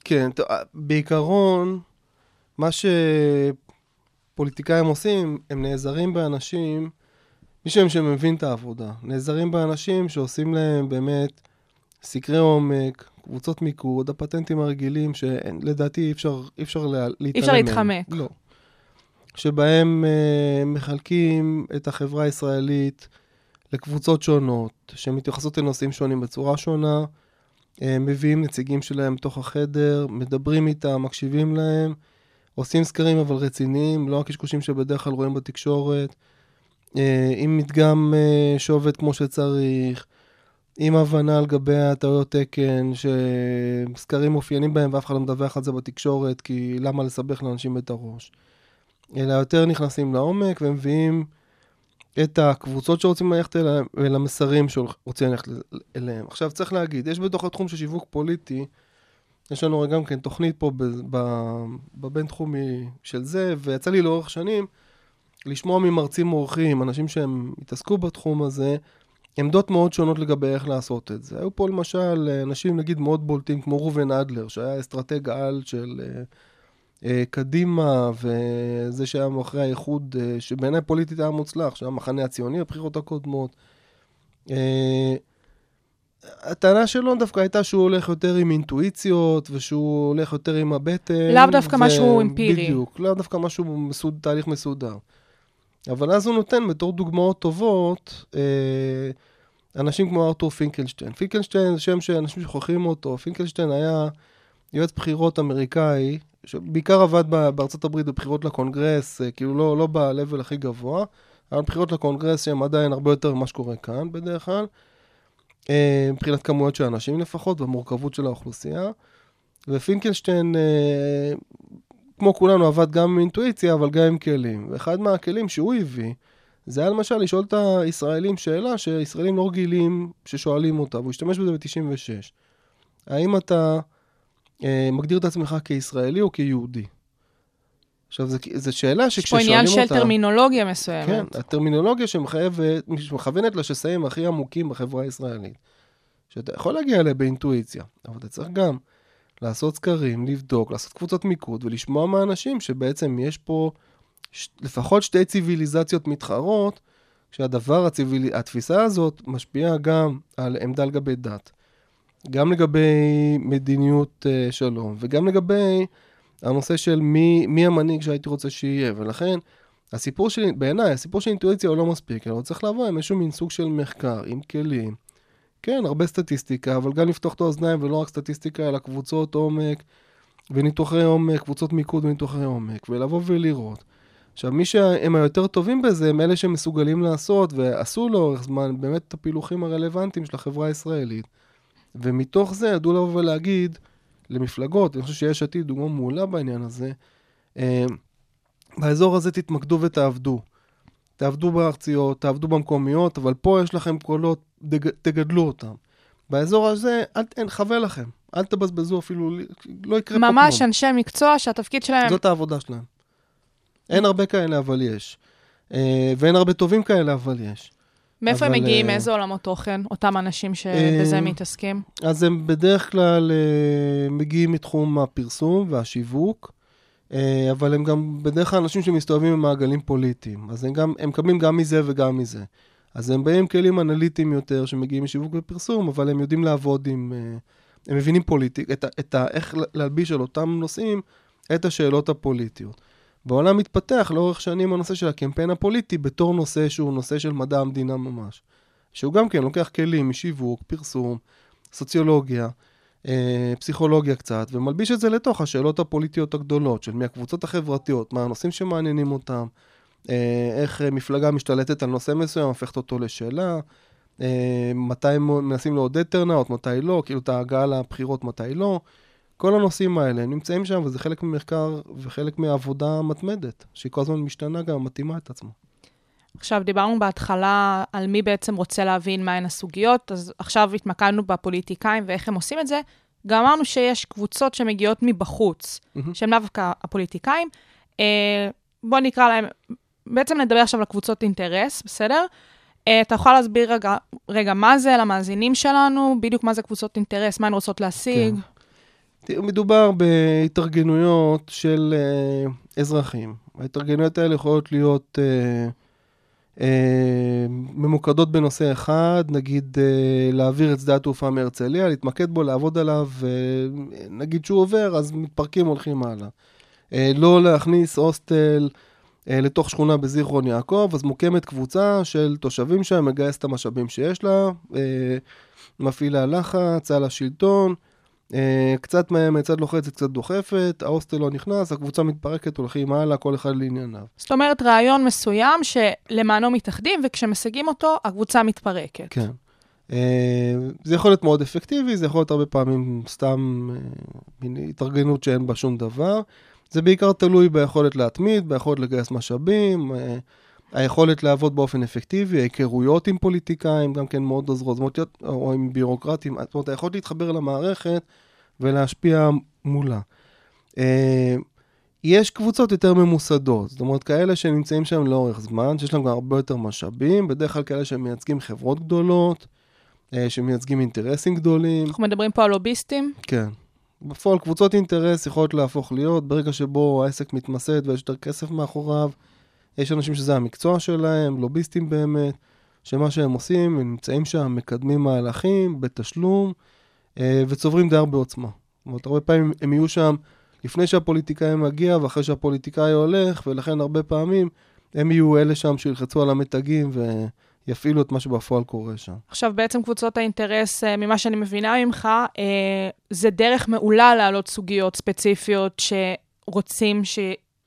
כן, טוב, בעיקרון, מה שפוליטיקאים עושים, הם נעזרים באנשים, מי שהם שמבין את העבודה, נעזרים באנשים שעושים להם באמת סקרי עומק, קבוצות מיקוד, הפטנטים הרגילים, שלדעתי אי אפשר, אי אפשר לה, להתעלם אי אפשר. להתחמק. לא. שבהם אה, מחלקים את החברה הישראלית לקבוצות שונות, שמתייחסות לנושאים שונים בצורה שונה, אה, מביאים נציגים שלהם תוך החדר, מדברים איתם, מקשיבים להם, עושים סקרים אבל רציניים, לא הקשקושים שבדרך כלל רואים בתקשורת, אה, עם מדגם אה, שעובד כמו שצריך, עם הבנה על גבי הטעויות תקן, שסקרים מאופיינים בהם ואף אחד לא מדווח על זה בתקשורת, כי למה לסבך לאנשים את הראש. אלא יותר נכנסים לעומק ומביאים את הקבוצות שרוצים ללכת אליהם ולמסרים שרוצים ללכת אליהם. עכשיו צריך להגיד, יש בתוך התחום של שיווק פוליטי, יש לנו גם כן תוכנית פה בבינתחומי של זה, ויצא לי לאורך שנים לשמוע ממרצים אורחים, אנשים שהם התעסקו בתחום הזה, עמדות מאוד שונות לגבי איך לעשות את זה. היו פה למשל אנשים נגיד מאוד בולטים כמו ראובן אדלר, שהיה אסטרטג על של uh, קדימה, וזה שהיה אחרי האיחוד, uh, שבעיניי פוליטית היה מוצלח, שהיה המחנה הציוני בבחירות הקודמות. Uh, הטענה שלו דווקא הייתה שהוא הולך יותר עם אינטואיציות, ושהוא הולך יותר עם הבטן. לאו דווקא משהו אמפירי. בדיוק, לאו דווקא משהו מסוד, תהליך מסודר. אבל אז הוא נותן בתור דוגמאות טובות, אה, אנשים כמו ארתור פינקלשטיין. פינקלשטיין זה שם שאנשים שוכחים אותו. פינקלשטיין היה יועץ בחירות אמריקאי, שבעיקר עבד בארצות הברית בבחירות לקונגרס, אה, כאילו לא, לא ב-level הכי גבוה, אבל בחירות לקונגרס שהן עדיין הרבה יותר ממה שקורה כאן בדרך כלל. אה, מבחינת כמויות של אנשים לפחות, והמורכבות של האוכלוסייה. ופינקלשטיין, אה, כמו כולנו, עבד גם עם אינטואיציה, אבל גם עם כלים. ואחד מהכלים שהוא הביא, זה היה למשל לשאול את הישראלים שאלה שישראלים לא רגילים ששואלים אותה, והוא השתמש בזה ב-96. האם אתה אה, מגדיר את עצמך כישראלי או כיהודי? עכשיו, זו שאלה שכששואלים אותה... יש פה עניין של טרמינולוגיה מסוימת. כן, הטרמינולוגיה שמחייבת, שמכוונת לשסעים הכי עמוקים בחברה הישראלית. שאתה יכול להגיע אליה באינטואיציה, אבל אתה צריך גם לעשות סקרים, לבדוק, לעשות קבוצות מיקוד ולשמוע מהאנשים שבעצם יש פה ש... לפחות שתי ציוויליזציות מתחרות, שהדבר, הציוויל... התפיסה הזאת משפיעה גם על עמדה לגבי דת, גם לגבי מדיניות uh, שלום, וגם לגבי הנושא של מי, מי המנהיג שהייתי רוצה שיהיה, ולכן הסיפור שלי, בעיניי, הסיפור של אינטואיציה הוא לא מספיק, אלא הוא צריך לבוא עם איזשהו מין סוג של מחקר, עם כלים. כן, הרבה סטטיסטיקה, אבל גם לפתוח את האוזניים ולא רק סטטיסטיקה, אלא קבוצות עומק וניתוחי עומק, קבוצות מיקוד וניתוחי עומק, ולבוא ולראות. עכשיו, מי שהם היותר טובים בזה, הם אלה שמסוגלים לעשות, ועשו לאורך זמן באמת את הפילוחים הרלוונטיים של החברה הישראלית. ומתוך זה ידעו לבוא ולהגיד למפלגות, אני חושב שיש עתיד דוגמה מעולה בעניין הזה, אה, באזור הזה תתמקדו ותעבדו. תעבדו בארציות, תעבדו במקומיות, אבל פה יש לכם קולות, דג, תגדלו אותם. באזור הזה, אל, אין, חווה לכם. אל תבזבזו אפילו, לא יקרה פה כלום. ממש אנשי מקצוע שהתפקיד שלהם... זאת העבודה שלהם. אין הרבה כאלה, אבל יש. אה, ואין הרבה טובים כאלה, אבל יש. מאיפה הם מגיעים? אה, מאיזה עולמות תוכן? אותם אנשים שבזה אה, מתעסקים? אז הם בדרך כלל אה, מגיעים מתחום הפרסום והשיווק, אה, אבל הם גם בדרך כלל אנשים שמסתובבים במעגלים פוליטיים. אז הם, גם, הם מקבלים גם מזה וגם מזה. אז הם באים עם כלים אנליטיים יותר שמגיעים משיווק ופרסום, אבל הם יודעים לעבוד עם... אה, הם מבינים פוליטיק, את, ה, את ה, איך להלביש על אותם נושאים את השאלות הפוליטיות. בעולם מתפתח לאורך שנים הנושא של הקמפיין הפוליטי בתור נושא שהוא נושא של מדע המדינה ממש. שהוא גם כן לוקח כלים משיווק, פרסום, סוציולוגיה, אה, פסיכולוגיה קצת, ומלביש את זה לתוך השאלות הפוליטיות הגדולות של מי הקבוצות החברתיות, מה הנושאים שמעניינים אותם, אה, איך אה, מפלגה משתלטת על נושא מסוים, הופכת אותו לשאלה, אה, מתי מנסים לעודד טרנאוט, מתי לא, כאילו את ההגעה לבחירות, מתי לא. כל הנושאים האלה נמצאים שם, וזה חלק ממחקר וחלק מעבודה מתמדת, שהיא כל הזמן משתנה גם, מתאימה את עצמה. עכשיו, דיברנו בהתחלה על מי בעצם רוצה להבין מהן הסוגיות, אז עכשיו התמקדנו בפוליטיקאים ואיך הם עושים את זה. גם אמרנו שיש קבוצות שמגיעות מבחוץ, מהמם. שהן לאו דווקא הפוליטיקאים. אה, בואו נקרא להם, בעצם נדבר עכשיו על קבוצות אינטרס, בסדר? אה, אתה יכול להסביר רגע, רגע מה זה למאזינים שלנו, בדיוק מה זה קבוצות אינטרס, מה הן רוצות להשיג? כן. מדובר בהתארגנויות של אה, אזרחים. ההתארגנויות האלה יכולות להיות אה, אה, ממוקדות בנושא אחד, נגיד אה, להעביר את שדה התעופה מהרצליה, להתמקד בו, לעבוד עליו, אה, נגיד שהוא עובר, אז מתפרקים, הולכים הלאה. אה, לא להכניס הוסטל אה, לתוך שכונה בזיכרון יעקב, אז מוקמת קבוצה של תושבים שם, מגייס את המשאבים שיש לה, אה, מפעילה לחץ על השלטון. אה, קצת מצד לוחצת, קצת דוחפת, ההוסטל לא נכנס, הקבוצה מתפרקת, הולכים הלאה, כל אחד לענייניו. זאת אומרת, רעיון מסוים שלמענו מתאחדים, וכשמשיגים אותו, הקבוצה מתפרקת. כן. אה, זה יכול להיות מאוד אפקטיבי, זה יכול להיות הרבה פעמים סתם אה, מין התארגנות שאין בה שום דבר. זה בעיקר תלוי ביכולת להתמיד, ביכולת לגייס משאבים, היכולת לעבוד באופן אפקטיבי, ההיכרויות עם פוליטיקאים גם כן מאוד עוזרות, זאת אומרת, או עם בירוקרטים, זאת אומרת, היכולת להתחבר למערכת ולהשפיע מולה. אה, יש קבוצות יותר ממוסדות, זאת אומרת, כאלה שנמצאים שם לאורך זמן, שיש להם גם הרבה יותר משאבים, בדרך כלל כאלה שמייצגים חברות גדולות, אה, שמייצגים אינטרסים גדולים. אנחנו מדברים פה על לוביסטים. כן. בפועל קבוצות אינטרס יכולות להפוך להיות, ברגע שבו העסק מתמסד ויש יותר כסף מאחוריו, יש אנשים שזה המקצוע שלהם, לוביסטים באמת, שמה שהם עושים, הם נמצאים שם, מקדמים מהלכים בתשלום, אה, וצוברים די הרבה עוצמה. זאת אומרת, הרבה פעמים הם יהיו שם לפני שהפוליטיקאי מגיע ואחרי שהפוליטיקאי הולך, ולכן הרבה פעמים הם יהיו אלה שם שילחצו על המתגים ויפעילו את מה שבפועל קורה שם. עכשיו, בעצם קבוצות האינטרס, אה, ממה שאני מבינה ממך, אה, זה דרך מעולה להעלות סוגיות ספציפיות שרוצים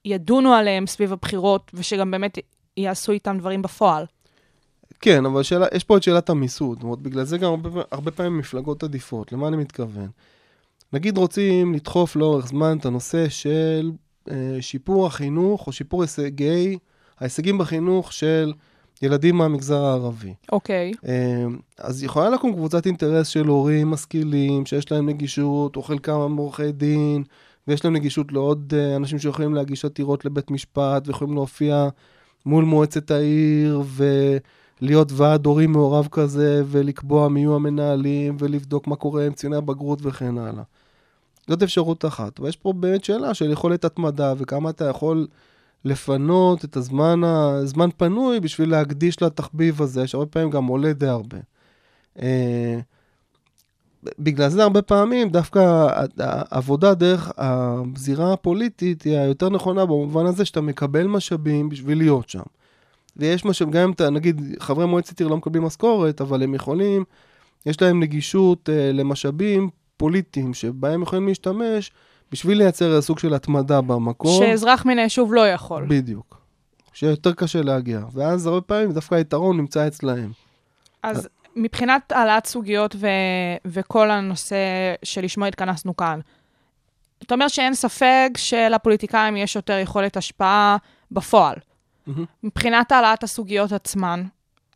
שידונו עליהן סביב הבחירות, ושגם באמת יעשו איתם דברים בפועל. כן, אבל שאלה, יש פה את שאלת המיסוד. זאת אומרת, בגלל זה גם הרבה, הרבה פעמים מפלגות עדיפות. למה אני מתכוון? נגיד רוצים לדחוף לאורך זמן את הנושא של אה, שיפור החינוך או שיפור הישגי, ההישגים בחינוך של ילדים מהמגזר הערבי. אוקיי. אה, אז יכולה לקום קבוצת אינטרס של הורים משכילים, שיש להם נגישות, או חלקם עורכי דין, ויש להם נגישות לעוד אה, אנשים שיכולים להגיש עתירות לבית משפט, ויכולים להופיע מול מועצת העיר, ולהיות ועד הורים מעורב כזה, ולקבוע מי יהיו המנהלים, ולבדוק מה קורה עם ציוני הבגרות וכן הלאה. זאת אפשרות אחת. ויש פה באמת שאלה של יכולת התמדה, וכמה אתה יכול לפנות את הזמן, הזמן פנוי בשביל להקדיש לתחביב הזה, שהרבה פעמים גם עולה די הרבה. בגלל זה הרבה פעמים דווקא העבודה דרך הזירה הפוליטית היא היותר נכונה במובן הזה שאתה מקבל משאבים בשביל להיות שם. ויש משאב, גם אם אתה, נגיד, חברי מועצת עיר לא מקבלים משכורת, אבל הם יכולים, יש להם נגישות אה, למשאבים פוליטיים שבהם יכולים להשתמש בשביל לייצר סוג של התמדה במקום. שאזרח מן היישוב לא יכול. בדיוק. שיותר קשה להגיע. ואז הרבה פעמים דווקא היתרון נמצא אצלהם. אז מבחינת העלאת סוגיות ו- וכל הנושא שלשמו התכנסנו כאן, אתה אומר שאין ספק שלפוליטיקאים יש יותר יכולת השפעה בפועל. מהמם. מבחינת העלאת הסוגיות עצמן,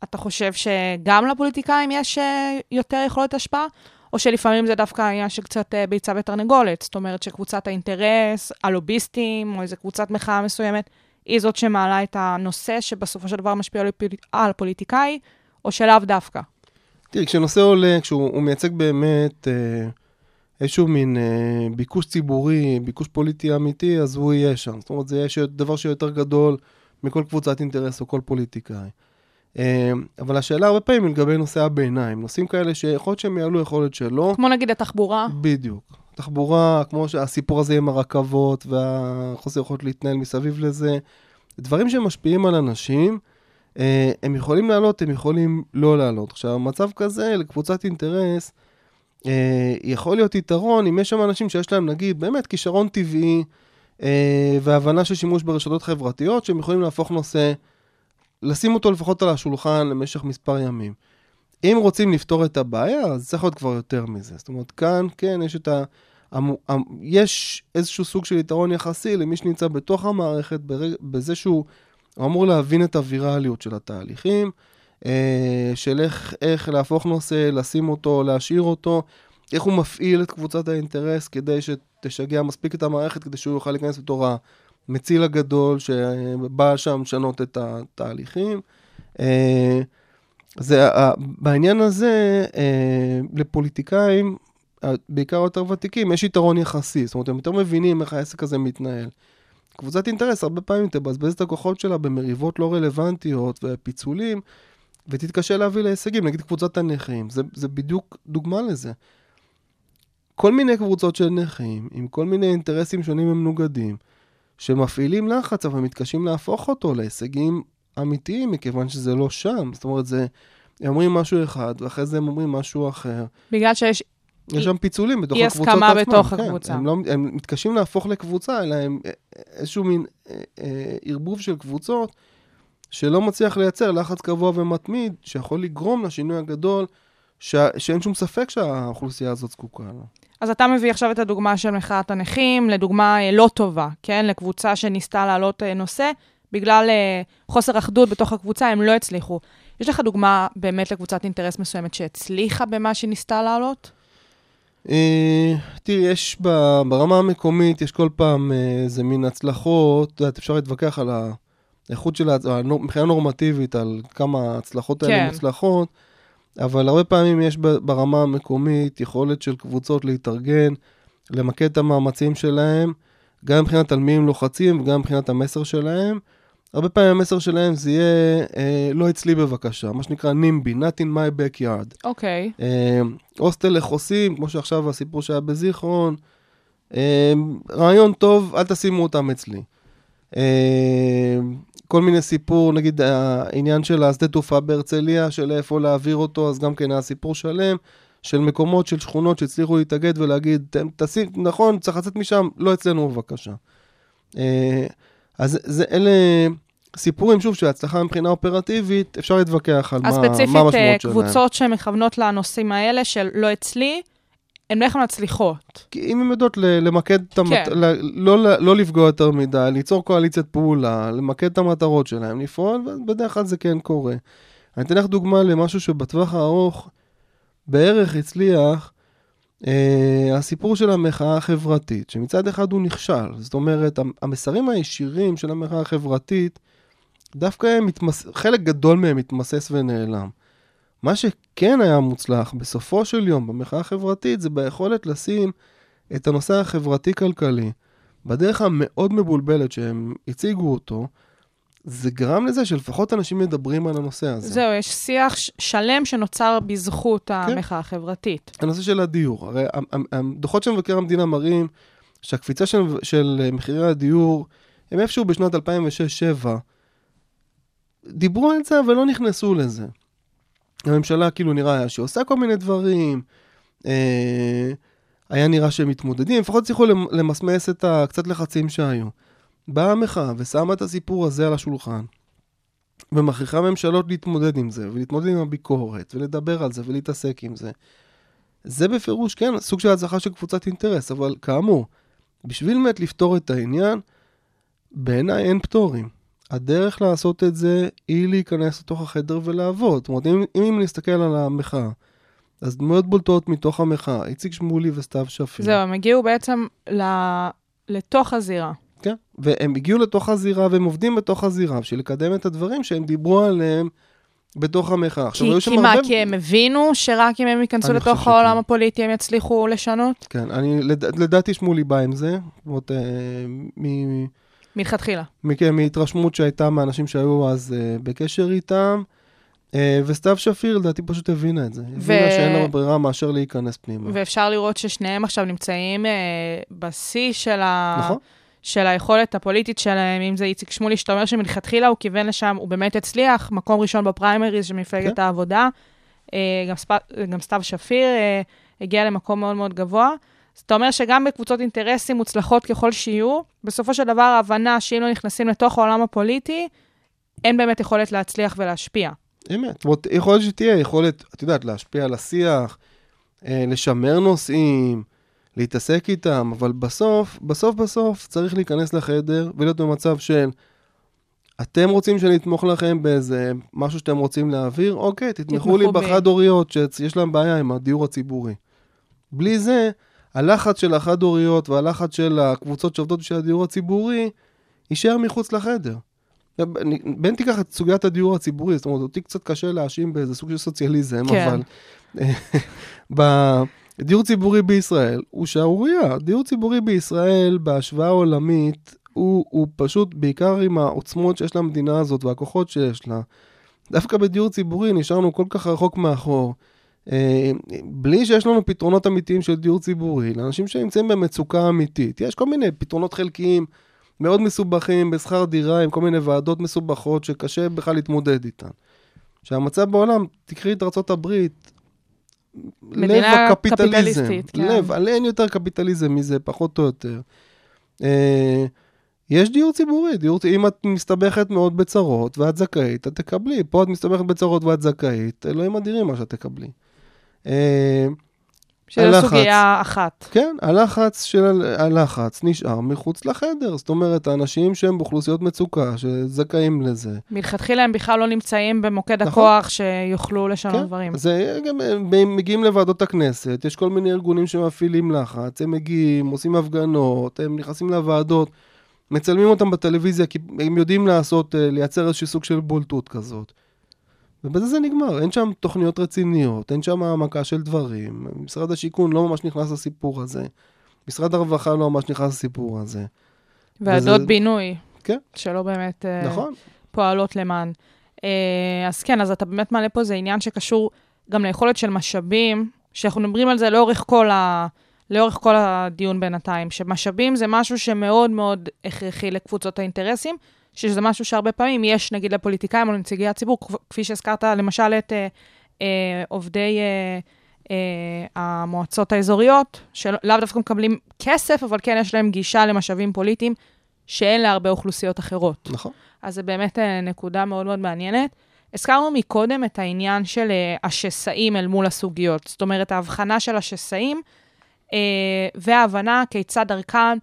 אתה חושב שגם לפוליטיקאים יש אה, יותר יכולת השפעה? או שלפעמים זה דווקא העניין של קצת אה, ביצה ותרנגולת? זאת אומרת שקבוצת האינטרס, הלוביסטים, או איזו קבוצת מחאה מסוימת, היא זאת שמעלה את הנושא שבסופו של דבר משפיע על הפוליטיקאי, או שלאו דווקא? תראי, כשנושא עולה, כשהוא הוא מייצג באמת אה, איזשהו מין אה, ביקוש ציבורי, ביקוש פוליטי אמיתי, אז הוא יהיה שם. זאת אומרת, זה יהיה דבר שיותר גדול מכל קבוצת אינטרס או כל פוליטיקאי. אה, אבל השאלה הרבה פעמים היא לגבי נושאי הביניים. נושאים כאלה שיכול להיות שהם יעלו, יכול להיות שלא. כמו נגיד התחבורה, בדיוק. תחבורה, כמו שהסיפור הזה עם הרכבות והחוסר יכולת להתנהל מסביב לזה, דברים שמשפיעים על אנשים, הם יכולים לעלות, הם יכולים לא לעלות. עכשיו, מצב כזה לקבוצת אינטרס, אה, יכול להיות יתרון אם יש שם אנשים שיש להם, נגיד, באמת כישרון טבעי אה, והבנה של שימוש ברשתות חברתיות, שהם יכולים להפוך נושא, לשים אותו לפחות על השולחן למשך מספר ימים. אם רוצים לפתור את הבעיה, אז צריך להיות כבר יותר מזה. זאת אומרת, כאן, כן, יש את ה... המ- יש איזשהו סוג של יתרון יחסי למי שנמצא בתוך המערכת. בזה שהוא הוא אמור להבין את הווירליות של התהליכים, אה, של איך, איך להפוך נושא, לשים אותו, להשאיר אותו, איך הוא מפעיל את קבוצת האינטרס כדי שתשגע מספיק את המערכת, כדי שהוא יוכל להיכנס בתור המציל הגדול שבא שם לשנות את התהליכים. אה, זה, בעניין הזה, אה, לפוליטיקאים, בעיקר יותר ותיקים, יש יתרון יחסי. זאת אומרת, הם יותר מבינים איך העסק הזה מתנהל. קבוצת אינטרס הרבה פעמים תבזבז את הכוחות שלה במריבות לא רלוונטיות ופיצולים, ותתקשה להביא להישגים. נגיד קבוצת הנכים, זה, זה בדיוק דוגמה לזה. כל מיני קבוצות של נכים, עם כל מיני אינטרסים שונים ומנוגדים, שמפעילים לחץ, אבל מתקשים להפוך אותו להישגים אמיתיים, מכיוון שזה לא שם. זאת אומרת, זה, הם אומרים משהו אחד, ואחרי זה הם אומרים משהו אחר. בגלל שיש יש שם פיצולים בתוך אי הקבוצות הסכמה עצמן. בתוך כן, הקבוצה. הם, לא, הם מתקשים להפוך לקבוצה, אלא הם אה, איזשהו מין אה, אה, ערבוב של קבוצות שלא מצליח לייצר לחץ קבוע ומתמיד, שיכול לגרום לשינוי הגדול, ש... שאין שום ספק שהאוכלוסייה הזאת זקוקה לו. אז אתה מביא עכשיו את הדוגמה של מחאת הנכים, לדוגמה אה, לא טובה, כן? לקבוצה שניסתה להעלות אה, נושא, בגלל אה, חוסר אחדות בתוך הקבוצה, הם לא הצליחו. יש לך דוגמה באמת לקבוצת אינטרס מסוימת שהצליחה במה שניסתה להעלות? אה, תראי, יש ברמה המקומית, יש כל פעם אה, איזה מין הצלחות, את יודעת, אפשר להתווכח על האיכות של, ההצ- הנור- מבחינה נורמטיבית, על כמה ההצלחות האלה כן. מוצלחות, אבל הרבה פעמים יש ברמה המקומית יכולת של קבוצות להתארגן, למקד את המאמצים שלהם, גם מבחינת על מי הם לוחצים וגם מבחינת המסר שלהם. הרבה פעמים המסר שלהם זה יהיה, אה, לא אצלי בבקשה, מה שנקרא NIMBY, not in my backyard. אוקיי. אה, הוסטל לחוסים, כמו שעכשיו הסיפור שהיה בזיכרון. אה, רעיון טוב, אל תשימו אותם אצלי. אה, כל מיני סיפור, נגיד העניין של השדה תעופה בהרצליה, של איפה להעביר אותו, אז גם כן היה סיפור שלם של מקומות, של שכונות שהצליחו להתאגד ולהגיד, "אתם תשים, נכון, צריך לצאת משם, לא אצלנו בבקשה. אה, אז זה, אלה, סיפורים, שוב, של הצלחה מבחינה אופרטיבית, אפשר להתווכח על מה, אז מה ספציפית, המשמעות אה, שלהם. קבוצות שמכוונות לנושאים האלה של לא אצלי, הן בדרך כלל מצליחות. כי אם הן יודעות למקד את המט... כן. לא, לא, לא לפגוע יותר מדי, ליצור קואליציית פעולה, למקד את המטרות שלהם, לפעול, ובדרך כלל זה כן קורה. אני אתן לך דוגמה למשהו שבטווח הארוך בערך הצליח, אה, הסיפור של המחאה החברתית, שמצד אחד הוא נכשל. זאת אומרת, המ- המסרים הישירים של המחאה החברתית, דווקא הם מתמס... חלק גדול מהם מתמסס ונעלם. מה שכן היה מוצלח בסופו של יום במחאה החברתית זה ביכולת לשים את הנושא החברתי-כלכלי בדרך המאוד מבולבלת שהם הציגו אותו, זה גרם לזה שלפחות אנשים מדברים על הנושא הזה. זהו, יש שיח שלם שנוצר בזכות כן. המחאה החברתית. הנושא של הדיור. הרי הדוחות של מבקר המדינה מראים שהקפיצה של, של מחירי הדיור הם איפשהו בשנת 2006-2007. דיברו על זה אבל לא נכנסו לזה. הממשלה כאילו נראה שהיא עושה כל מיני דברים, אה, היה נראה שהם מתמודדים, לפחות הצליחו למ- למסמס את הקצת לחצים שהיו. באה המחאה ושמה את הסיפור הזה על השולחן, ומכריחה ממשלות להתמודד עם זה, ולהתמודד עם הביקורת, ולדבר על זה, ולהתעסק עם זה. זה בפירוש, כן, סוג של הצלחה של קבוצת אינטרס, אבל כאמור, בשביל באמת לפתור את העניין, בעיניי אין פטורים. הדרך לעשות את זה היא להיכנס לתוך החדר ולעבוד. זאת אומרת, אם, אם נסתכל על המחאה, אז דמויות בולטות מתוך המחאה, איציק שמולי וסתיו שפיר. זהו, הם הגיעו בעצם ל... לתוך הזירה. כן, והם הגיעו לתוך הזירה והם עובדים בתוך הזירה בשביל לקדם את הדברים שהם דיברו עליהם בתוך המחאה. עכשיו, כי, היו שם כי מה, הרבה- כי הם הבינו שרק אם הם ייכנסו לתוך העולם שכן. הפוליטי הם יצליחו לשנות? כן, אני, לד, לדעתי שמולי בא עם זה, זאת אומרת, אה, מ- מלכתחילה. מכן, מהתרשמות שהייתה מאנשים שהיו אז uh, בקשר איתם, uh, וסתיו שפיר לדעתי פשוט הבינה את זה. הבינה שאין לה ברירה מאשר להיכנס פנימה. ואפשר לראות ששניהם עכשיו נמצאים אה, בשיא של, ה... נכון? של היכולת הפוליטית שלהם, אם זה איציק שמולי, שאתה אומר שמלכתחילה הוא כיוון לשם, הוא באמת הצליח, מקום ראשון בפריימריז של מפלגת כן. העבודה. אה, גם, ספ... גם סתיו שפיר אה, הגיע למקום מאוד מאוד גבוה. אז אתה אומר שגם בקבוצות אינטרסים מוצלחות ככל שיהיו, בסופו של דבר ההבנה שאם לא נכנסים לתוך העולם הפוליטי, אין באמת יכולת להצליח ולהשפיע. אמת. זאת אומרת, יכול להיות שתהיה יכולת, את יודעת, להשפיע על השיח, אה, לשמר נושאים, להתעסק איתם, אבל בסוף, בסוף בסוף צריך להיכנס לחדר ולהיות במצב של אתם רוצים שאני אתמוך לכם באיזה משהו שאתם רוצים להעביר? אוקיי, תתמכו לי. בחד-הוריות שיש להם בעיה עם הדיור הציבורי. בלי זה, הלחץ של החד-הוריות והלחץ של הקבוצות שעובדות בשביל הדיור הציבורי יישאר מחוץ לחדר. בין תיקח את סוגיית הדיור הציבורי, זאת אומרת, אותי קצת קשה להאשים באיזה סוג של סוציאליזם, כן. אבל בדיור ציבורי בישראל הוא שערורייה. דיור ציבורי בישראל בהשוואה עולמית הוא, הוא פשוט, בעיקר עם העוצמות שיש למדינה הזאת והכוחות שיש לה, דווקא בדיור ציבורי נשארנו כל כך רחוק מאחור. אה, בלי שיש לנו פתרונות אמיתיים של דיור ציבורי, לאנשים שנמצאים במצוקה אמיתית. יש כל מיני פתרונות חלקיים מאוד מסובכים בשכר דירה, עם כל מיני ועדות מסובכות שקשה בכלל להתמודד איתן. שהמצב בעולם, תקחי את ארה"ב, לב הקפיטליזם, כן. לב, על אין יותר קפיטליזם מזה, פחות או יותר. אה, יש דיור ציבורי, דיור, אם את מסתבכת מאוד בצרות ואת זכאית, את תקבלי. פה את מסתבכת בצרות ואת זכאית, אלוהים אדירים מה שאת תקבלי. אה, שזו הלחץ. סוגיה אחת. כן, הלחץ של הלחץ נשאר מחוץ לחדר. זאת אומרת, האנשים שהם באוכלוסיות מצוקה, שזכאים לזה. מלכתחילה הם בכלל לא נמצאים במוקד נכון. הכוח שיוכלו לשנות כן, דברים. זה גם, הם מגיעים לוועדות הכנסת, יש כל מיני ארגונים שמפעילים לחץ, הם מגיעים, עושים הפגנות, הם נכנסים לוועדות, מצלמים אותם בטלוויזיה, כי הם יודעים לעשות, אה, לייצר איזשהו סוג של בולטות כזאת. ובזה זה נגמר, אין שם תוכניות רציניות, אין שם העמקה של דברים. משרד השיכון לא ממש נכנס לסיפור הזה. משרד הרווחה לא ממש נכנס לסיפור הזה. ועדות וזה- בינוי. כן. שלא באמת אה, נכון? פועלות למען. אה, אז כן, אז אתה באמת מעלה פה, זה עניין שקשור גם ליכולת של משאבים, שאנחנו מדברים על זה לאורך כל, ה... לאורך כל הדיון בינתיים, שמשאבים זה משהו שמאוד מאוד הכרחי לקבוצות האינטרסים, שזה משהו שהרבה פעמים יש, נגיד, לפוליטיקאים או לנציגי הציבור, כפ- כפי שהזכרת, למשל, את אה, אה, עובדי אה, אה, המועצות האזוריות, שלאו דווקא מקבלים כסף, אבל כן יש להם גישה למשאבים פוליטיים, שאין להרבה אוכלוסיות אחרות. נכון. אז זה באמת אה, נקודה מאוד מאוד מעניינת. הזכרנו מקודם את העניין של אה, השסעים אל מול הסוגיות. זאת אומרת, ההבחנה של השסעים אה, וההבנה כיצד דרכן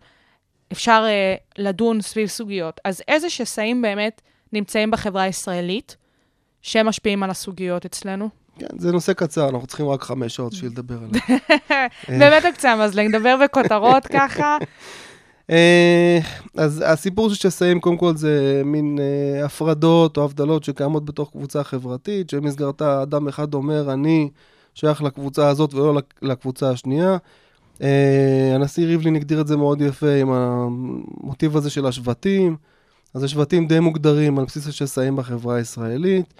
אפשר אה, לדון סביב סוגיות. אז איזה שסעים באמת נמצאים בחברה הישראלית שמשפיעים על הסוגיות אצלנו? כן, זה נושא קצר, אנחנו צריכים רק חמש שעות בשביל לדבר עליו. באמת על קצה המזלג, נדבר בכותרות ככה. אה, אז הסיפור של שסעים, קודם כל, זה מין אה, הפרדות או הבדלות שקיימות בתוך קבוצה חברתית, שבמסגרתה אדם אחד אומר, אני שייך לקבוצה הזאת ולא לק- לקבוצה השנייה. אה, הנשיא ריבלין הגדיר את זה מאוד יפה עם המוטיב הזה של השבטים. אז השבטים די מוגדרים על בסיס השסעים בחברה הישראלית.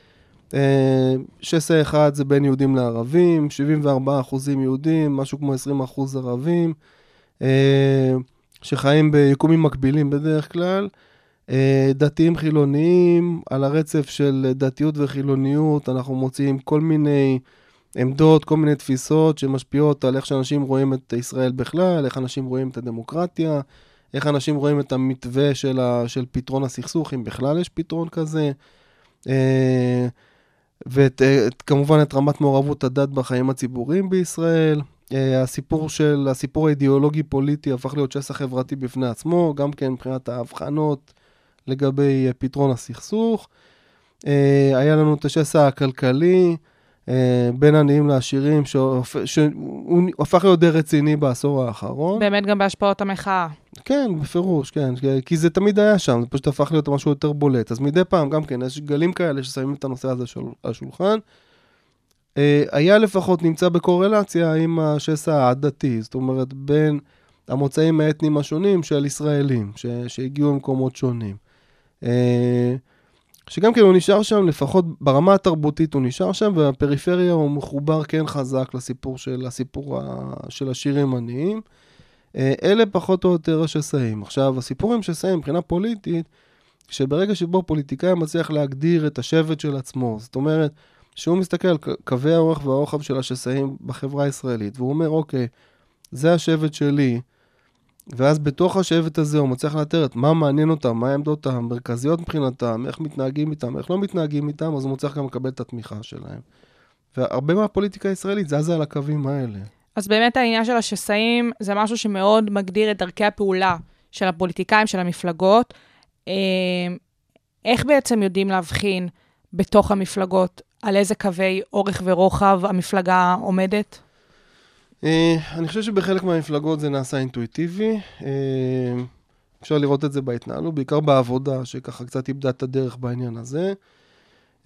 אה, שסע אחד זה בין יהודים לערבים, 74 אחוזים יהודים, משהו כמו 20 אחוז ערבים, אה, שחיים ביקומים מקבילים בדרך כלל. אה, דתיים חילוניים, על הרצף של דתיות וחילוניות, אנחנו מוצאים כל מיני עמדות, כל מיני תפיסות שמשפיעות על איך שאנשים רואים את ישראל בכלל, איך אנשים רואים את הדמוקרטיה, איך אנשים רואים את המתווה של, ה, של פתרון הסכסוך, אם בכלל יש פתרון כזה. אה, וכמובן את רמת מעורבות הדת בחיים הציבוריים בישראל. אה, הסיפור של, הסיפור האידיאולוגי-פוליטי הפך להיות שסע חברתי בפני עצמו, גם כן מבחינת ההבחנות לגבי אה, פתרון הסכסוך. אה, היה לנו את השסע הכלכלי, אה, בין עניים לעשירים, שהוא הפך להיות די רציני בעשור האחרון. באמת גם בהשפעות המחאה. כן, בפירוש, כן, כי זה תמיד היה שם, זה פשוט הפך להיות משהו יותר בולט. אז מדי פעם, גם כן, יש גלים כאלה ששמים את הנושא הזה של- על השולחן. אה, היה לפחות נמצא בקורלציה עם השסע העדתי, זאת אומרת, בין המוצאים האתניים השונים של ישראלים, ש, שהגיעו ממקומות שונים. שגם כן הוא נשאר שם, לפחות ברמה התרבותית הוא נשאר שם, ובפריפריה הוא מחובר כן חזק לסיפור של, הסיפור ה, של השירים עניים. אה, אלה פחות או יותר השסעים. עכשיו, הסיפור עם שסעים מבחינה פוליטית, שברגע שבו פוליטיקאי מצליח להגדיר את השבט של עצמו, זאת אומרת, שהוא מסתכל על קווי האורך והרוחב של השסעים בחברה הישראלית, והוא אומר, אוקיי, זה השבט שלי, ואז בתוך השבט הזה הוא מצליח לאתר את מה מעניין אותם, מה העמדות המרכזיות מבחינתם, איך מתנהגים איתם, איך לא מתנהגים איתם, אז הוא מצליח גם לקבל את התמיכה שלהם. והרבה מהפוליטיקה הישראלית זזה על הקווים האלה. אז באמת העניין של השסעים זה משהו שמאוד מגדיר את דרכי הפעולה של הפוליטיקאים, של המפלגות. אה, איך בעצם יודעים להבחין בתוך המפלגות על איזה קווי אורך ורוחב המפלגה עומדת? אה, אני חושב שבחלק מהמפלגות זה נעשה אינטואיטיבי. אה, אפשר לראות את זה בהתנהלות, בעיקר בעבודה, שככה קצת איבדה את הדרך בעניין הזה.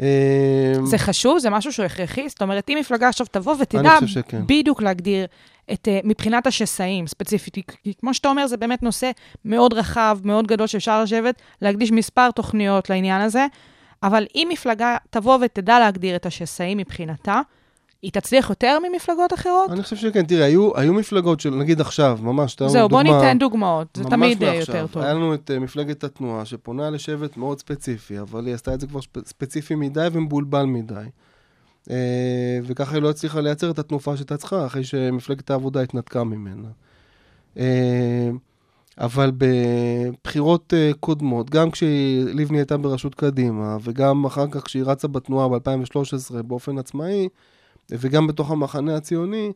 אה, זה חשוב? זה משהו שהוא הכרחי? זאת אומרת, אם מפלגה עכשיו תבוא ותדע שכן. בדיוק להגדיר את, uh, מבחינת השסעים ספציפית, כי כמו שאתה אומר, זה באמת נושא מאוד רחב, מאוד גדול שאפשר לשבת, להקדיש מספר תוכניות לעניין הזה, אבל אם מפלגה תבוא ותדע להגדיר את השסעים מבחינתה, היא תצליח יותר ממפלגות אחרות? אני חושב שכן, תראה, היו, היו מפלגות של, נגיד עכשיו, ממש, תאר לנו זהו, בוא דוגמה- ניתן דוגמאות, זה תמיד אה, מעכשיו. יותר טוב. היה לנו את uh, מפלגת התנועה, שפונה לשבט מאוד ספציפי, אבל היא עשתה את זה כבר שפ- ספציפי מדי ומבולבל מדי. Uh, וככה היא לא הצליחה לייצר את התנופה שהייתה צריכה, אחרי שמפלגת העבודה התנתקה ממנה. Uh, אבל בבחירות uh, קודמות, גם כשלבני הייתה בראשות קדימה, וגם אחר כך כשהיא רצה בתנועה ב-2013 באופן עצמאי, וגם בתוך המחנה הציוני,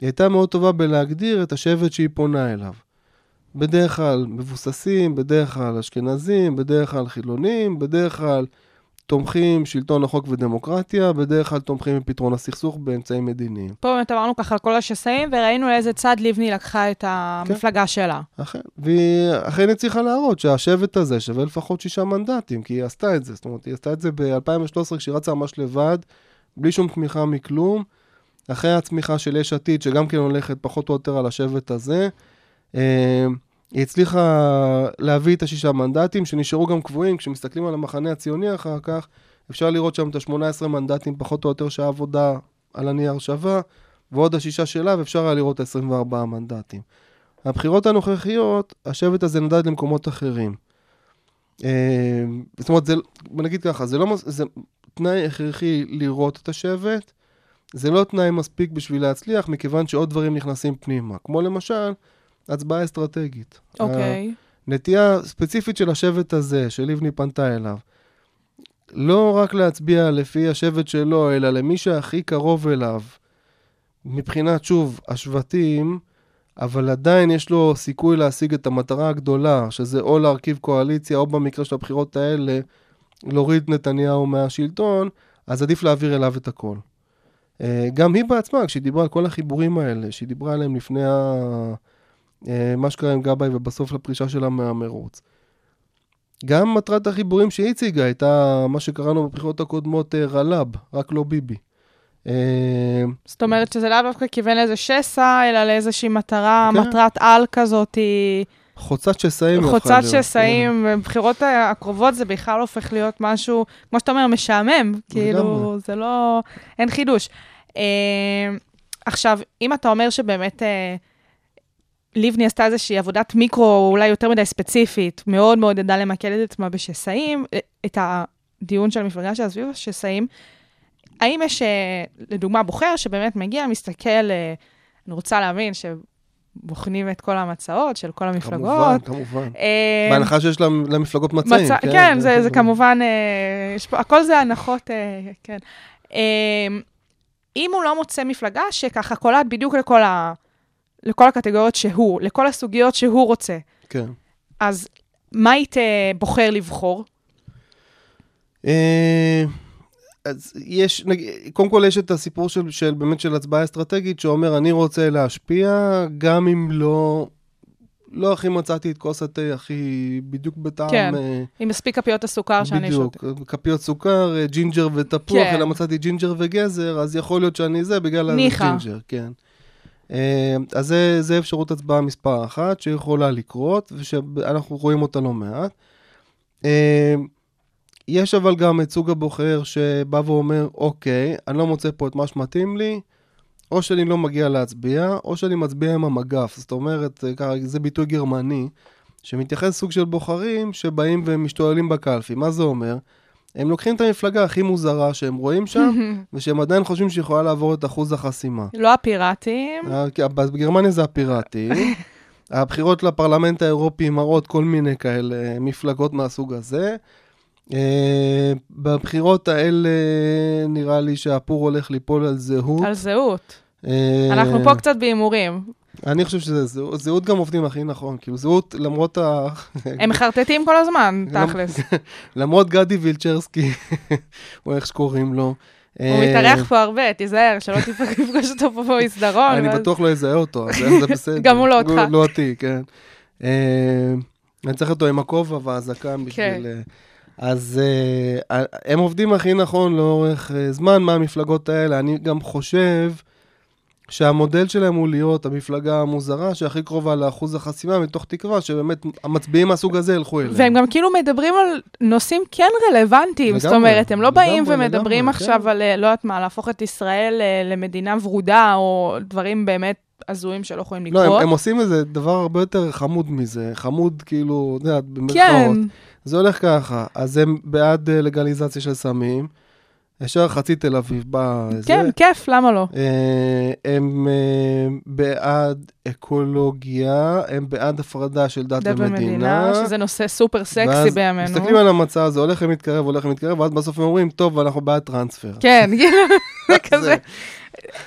היא הייתה מאוד טובה בלהגדיר את השבט שהיא פונה אליו. בדרך כלל מבוססים, בדרך כלל אשכנזים, בדרך כלל חילונים, בדרך כלל תומכים שלטון החוק ודמוקרטיה, בדרך כלל תומכים בפתרון הסכסוך באמצעים מדיניים. פה באמת אמרנו ככה על כל השסעים, וראינו לאיזה צד לבני לקחה את המפלגה שלה. אכן. והיא אכן הצליחה להראות שהשבט הזה שווה לפחות שישה מנדטים, כי היא עשתה את זה. זאת אומרת, היא עשתה את זה ב-2013 כשהיא רצה ממש לבד, בלי שום תמיכה מכלום. אחרי הצמיחה של יש עתיד, שגם כן הולכת פחות או יותר על השבט הזה, אה, היא הצליחה להביא את השישה מנדטים, שנשארו גם קבועים. כשמסתכלים על המחנה הציוני אחר כך, אפשר לראות שם את ה-18 מנדטים, פחות או יותר שהעבודה על הנייר שווה, ועוד השישה שלה, ואפשר היה לראות את ה-24 מנדטים. הבחירות הנוכחיות, השבט הזה נדד למקומות אחרים. אה, זאת אומרת, זה, בוא נגיד ככה, זה לא, זה תנאי הכרחי לראות את השבט, זה לא תנאי מספיק בשביל להצליח, מכיוון שעוד דברים נכנסים פנימה. כמו למשל, הצבעה אסטרטגית. אוקיי. נטייה ספציפית של השבט הזה, שלבני פנתה אליו, לא רק להצביע לפי השבט שלו, אלא למי שהכי קרוב אליו, מבחינת, שוב, השבטים, אבל עדיין יש לו סיכוי להשיג את המטרה הגדולה, שזה או להרכיב קואליציה, או במקרה של הבחירות האלה, להוריד נתניהו מהשלטון, אז עדיף להעביר אליו את הכל. אה, גם היא בעצמה, כשהיא דיברה על כל החיבורים האלה, שהיא דיברה עליהם לפני ה... אה, מה שקרה עם גבאי ובסוף לפרישה שלה מהמרוץ. גם מטרת החיבורים שהיא הציגה הייתה מה שקראנו בבחירות הקודמות אה, רל"ב, רק לא ביבי. זאת אומרת שזה לאו דווקא כיוון לאיזה שסע, אלא לאיזושהי מטרה, כן. מטרת על כזאת. חוצת שסעים. חוצת שסעים, בבחירות הקרובות זה בכלל הופך להיות משהו, כמו שאתה אומר, משעמם. כאילו, זה לא, אין חידוש. אה, עכשיו, אם אתה אומר שבאמת אה, לבני עשתה איזושהי עבודת מיקרו, אולי יותר מדי ספציפית, מאוד מאוד ידעה למקד את עצמה בשסעים, אה, את הדיון של המפלגה שלה סביב השסעים, האם יש, לדוגמה, בוחר שבאמת מגיע, מסתכל, אני רוצה להבין שבוחנים את כל המצעות של כל המפלגות. כמובן, כמובן. אה, בהנחה שיש למ- למפלגות מצעים. מצ... כן, זה, זה כמובן, אה, יש פה, הכל זה הנחות, אה, כן. אה, אם הוא לא מוצא מפלגה שככה קולט בדיוק לכל, ה... לכל הקטגוריות שהוא, לכל הסוגיות שהוא רוצה, כן. אז מה היית בוחר לבחור? אה, אז יש, נג... קודם כל יש את הסיפור של, של באמת של הצבעה אסטרטגית, שאומר, אני רוצה להשפיע, גם אם לא, לא הכי מצאתי את כוס התה הכי בדיוק בטעם. כן, אה, עם מספיק כפיות הסוכר שאני שותה. בדיוק, כפיות סוכר, אה, ג'ינג'ר ותפוח, כן. אלא מצאתי ג'ינג'ר וגזר, אז יכול להיות שאני זה בגלל. הג'ינג'ר, כן. אה, אז זה, זה אפשרות הצבעה מספר אחת שיכולה לקרות, ושאנחנו רואים אותה לא מעט. אה, יש אבל גם את סוג הבוחר שבא ואומר, אוקיי, אני לא מוצא פה את מה שמתאים לי, או שאני לא מגיע להצביע, או שאני מצביע עם המגף. זאת אומרת, אה, זה ביטוי גרמני, שמתייחס סוג של בוחרים שבאים ומשתוללים בקלפי. מה זה אומר? הם לוקחים את המפלגה הכי מוזרה שהם רואים שם, ושהם עדיין חושבים שיכולה לעבור את אחוז החסימה. לא הפיראטים. אה, בגרמניה זה הפיראטי. הבחירות לפרלמנט האירופי מראות כל מיני כאלה מפלגות מהסוג הזה. אה, בבחירות האלה נראה לי שהפור הולך ליפול על זהות. על זהות. אה, אנחנו פה קצת בהימורים. אני חושב שזה זהות, זהות גם עובדים הכי נכון, כאילו זהות למרות ה... הם מחרטטים כל הזמן, תכלס. למרות גדי וילצ'רסקי, או איך שקוראים לו. הוא אה, מתארח פה הרבה, תיזהר, שלא תפגוש אותו פה במסדרון. אני בטוח לא אזהה אותו, זה בסדר. גם הוא לא אותך. לא אותי, כן. אני צריך אותו עם הכובע והזקן בשביל... אז אה, הם עובדים הכי נכון לאורך אה, זמן מהמפלגות האלה. אני גם חושב שהמודל שלהם הוא להיות המפלגה המוזרה שהכי קרובה לאחוז החסימה, מתוך תקווה שבאמת המצביעים מהסוג הזה ילכו אליהם. והם גם כאילו מדברים על נושאים כן רלוונטיים, זאת אומרת, הם לא באים ומדברים לגמרי, עכשיו כן. על, אה, לא יודעת מה, להפוך את ישראל למדינה ורודה, או דברים באמת הזויים שלא יכולים לא, לקרות. הם, הם עושים איזה דבר הרבה יותר חמוד מזה, חמוד כאילו, את יודעת, במרכאות. כן, זה הולך ככה, אז הם בעד אה, לגליזציה של סמים, ישר חצי תל אביב בא... כן, זה. כיף, למה לא? אה, הם אה, בעד אקולוגיה, הם בעד הפרדה של דת דת ומדינה. ומדינה, שזה נושא סופר סקסי בימינו. מסתכלים על המצע הזה, הולך ומתקרב, הולך ומתקרב, ואז בסוף הם אומרים, טוב, אנחנו בעד טרנספר. כן, כאילו, זה זה-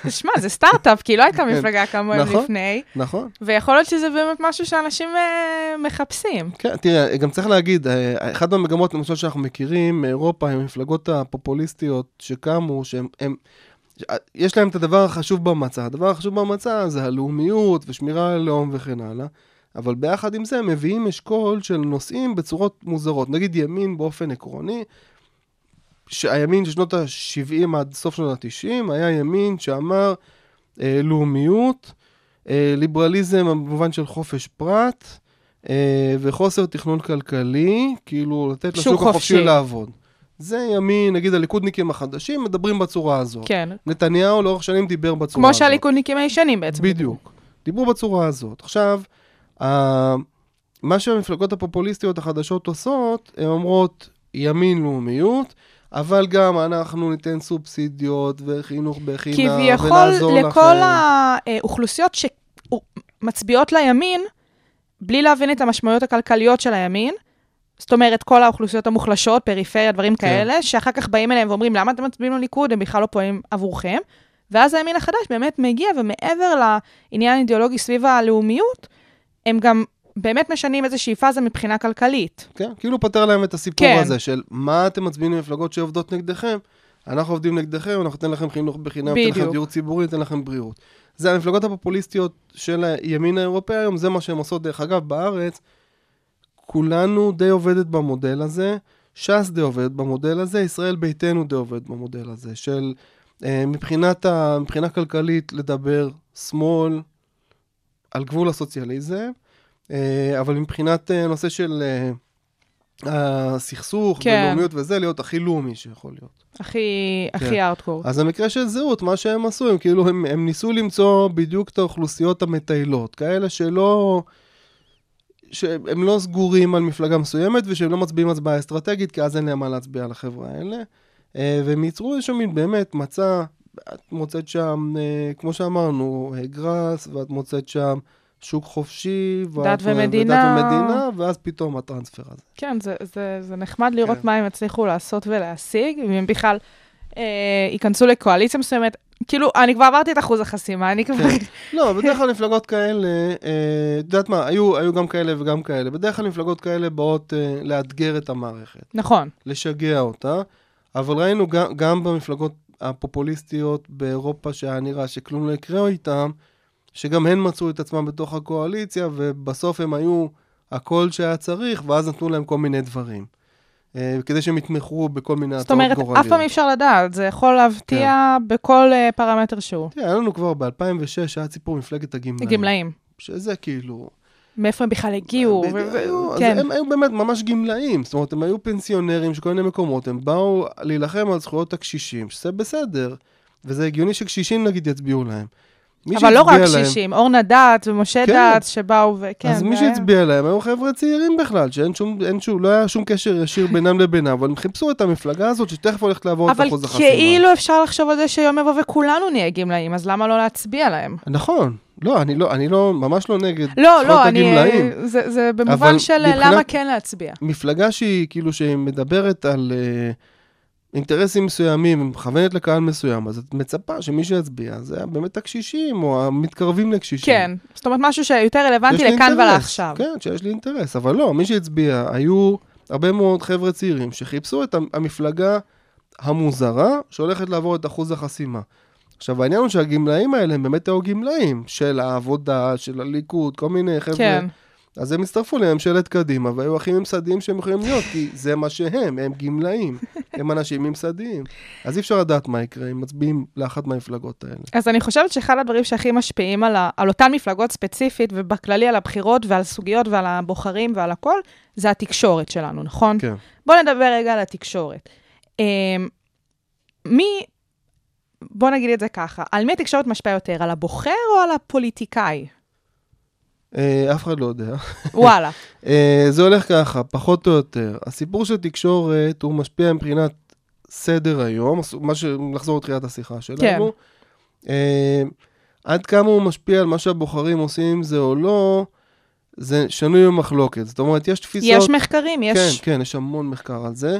כזה. שמע, זה סטארט-אפ, כי לא הייתה כן. מפלגה כמוהם נכון. לפני, נכון. ויכול להיות שזה באמת משהו שאנשים אה, מחפשים. כן, תראה, גם צריך להגיד, אה, אחת מהמגמות, למשל, שאנחנו מכירים מאירופה, עם המפלגות הפופוליסטיות שקמו. הם, יש להם את הדבר החשוב במצע. הדבר החשוב במצע זה הלאומיות ושמירה על לאום וכן הלאה, אבל ביחד עם זה הם מביאים אשכול של נושאים בצורות מוזרות. נגיד ימין באופן עקרוני, שהימין של שנות ה-70 עד סוף שנות ה-90 היה ימין שאמר אה, לאומיות, אה, ליברליזם במובן של חופש פרט, אה, וחוסר תכנון כלכלי, כאילו לתת שוק לשוק החופשי חופשי. לעבוד. זה ימין, נגיד הליכודניקים החדשים מדברים בצורה הזאת. כן. נתניהו לאורך שנים דיבר בצורה כמו הזאת. שהליכודניקים הישנים בעצם. בדיוק. דיברו בצורה הזאת. עכשיו, ה- מה שהמפלגות הפופוליסטיות החדשות עושות, הן אומרות ימין לאומיות, אבל גם אנחנו ניתן סובסידיות וחינוך בחינם, כביכול ונעזור לכל לכם. האוכלוסיות שמצביעות לימין, בלי להבין את המשמעויות הכלכליות של הימין, זאת אומרת, כל האוכלוסיות המוחלשות, פריפריה, דברים כן. כאלה, שאחר כך באים אליהם ואומרים, למה אתם מצביעים לליכוד? הם בכלל לא פועלים עבורכם. ואז הימין החדש באמת מגיע, ומעבר לעניין האידיאולוגי סביב הלאומיות, הם גם באמת משנים איזושהי פאזה מבחינה כלכלית. כן, כאילו פותר להם את הסיפור כן. הזה של מה אתם מצביעים למפלגות שעובדות נגדכם, אנחנו עובדים נגדכם, אנחנו ניתן לכם חינוך בחינם, ניתן לכם. דיור ציבורי, ניתן לכם בריאות. זה המפלגות הפופוליסטיות של הימין האירופאי היום, זה מה שהן עושות. דרך אגב, בארץ, כולנו די עובדת במודל הזה, ש"ס די עובדת במודל הזה, ישראל ביתנו די עובדת במודל הזה, של אה, מבחינת ה, מבחינה כלכלית לדבר שמאל על גבול הסוציאליזם, אבל מבחינת אה, נושא של אה, הסכסוך, כן. ולאומיות וזה, להיות הכי לאומי שיכול להיות. הכי, כן. הכי ארטקור. אז המקרה של זהות, מה שהם עשו, הם כאילו, הם, הם ניסו למצוא בדיוק את האוכלוסיות המטיילות, כאלה שלא... שהם לא סגורים על מפלגה מסוימת ושהם לא מצביעים הצבעה אסטרטגית, כי אז אין להם מה להצביע על החברה האלה. אה, והם ייצרו איזשהו מין באמת מצע, את מוצאת שם, אה, כמו שאמרנו, אה, גראס, ואת מוצאת שם שוק חופשי, דת ומדינה. ודת ומדינה, ואז פתאום הטרנספר הזה. כן, זה, זה, זה נחמד לראות כן. מה הם הצליחו לעשות ולהשיג, ואם הם בכלל אה, ייכנסו לקואליציה מסוימת. כאילו, אני כבר עברתי את אחוז החסימה, אני כבר... לא, בדרך כלל מפלגות כאלה, אה, את יודעת מה, היו, היו גם כאלה וגם כאלה. בדרך כלל מפלגות כאלה באות אה, לאתגר את המערכת, נכון. לשגע אותה, אבל ראינו גם, גם במפלגות הפופוליסטיות באירופה שהיה נראה שכלום לא יקרה איתם, שגם הן מצאו את עצמם בתוך הקואליציה, ובסוף הם היו הקול שהיה צריך, ואז נתנו להם כל מיני דברים. אה, כדי שהם יתמכו בכל מיני זאת הצעות אומרת, גורליות. אף פעם אי אפשר לדעת, זה יכול להפתיע בכל אה, פרמטר שהוא. תראה, היה לנו כבר ב-2006, היה סיפור מפלגת הגמלאים. גמלאים. שזה כאילו... מאיפה הם בכלל הגיעו? ו- בדיוק, ו- היו- כן. הם היו באמת ממש גמלאים, זאת אומרת, הם היו פנסיונרים של כל מיני מקומות, הם באו להילחם על זכויות הקשישים, שזה בסדר, וזה הגיוני שקשישים נגיד יצביעו להם. אבל לא רק קשישים, אורנה דת ומשה כן. דת שבאו וכן. אז מי שהצביע להם היו חבר'ה צעירים בכלל, שאין שום, אין שום, לא היה שום קשר ישיר בינם לבינם, אבל הם חיפשו את המפלגה הזאת שתכף הולכת לעבור את אבל אחוז החסימה. כאילו אפשר לחשוב על זה שיום יבוא וכולנו נהיה גמלאים, אז למה לא להצביע להם? נכון, לא, אני לא, אני לא, ממש לא נגד לא, זכויות לא, אני... הגמלאים. זה, זה במובן אבל של למה כן להצביע. מפלגה שהיא כאילו שהיא מדברת על uh, אינטרסים מסוימים, מכוונת לקהל מסוים, אז את מצפה שמי שיצביע זה באמת הקשישים או המתקרבים לקשישים. כן, זאת אומרת משהו שיותר רלוונטי לכאן. ולעכשיו. כן, שיש לי אינטרס, אבל לא, מי שהצביע היו הרבה מאוד חבר'ה צעירים שחיפשו את המפלגה המוזרה שהולכת לעבור את אחוז החסימה. עכשיו, העניין הוא שהגמלאים האלה הם באמת היו גמלאים של העבודה, של הליכוד, כל מיני חבר'ה. כן. אז הם הצטרפו לממשלת קדימה, והיו הכי ממסדיים שהם יכולים להיות, כי זה מה שהם, הם גמלאים, הם אנשים ממסדיים. אז אי אפשר לדעת מה יקרה אם מצביעים לאחת מהמפלגות האלה. אז אני חושבת שאחד הדברים שהכי משפיעים על, ה, על אותן מפלגות ספציפית, ובכללי על הבחירות ועל סוגיות ועל הבוחרים ועל הכל, זה התקשורת שלנו, נכון? כן. בואו נדבר רגע על התקשורת. אמ, מי, בואו נגיד את זה ככה, על מי התקשורת משפיעה יותר, על הבוחר או על הפוליטיקאי? אה, אף אחד לא יודע. וואלה. אה, זה הולך ככה, פחות או יותר. הסיפור של תקשורת הוא משפיע מבחינת סדר היום, מה ש... נחזור לתחילת השיחה שלנו. כן. אה, עד כמה הוא משפיע על מה שהבוחרים עושים עם זה או לא, זה שנוי במחלוקת. זאת אומרת, יש תפיסות... יש מחקרים, יש... כן, כן, יש המון מחקר על זה.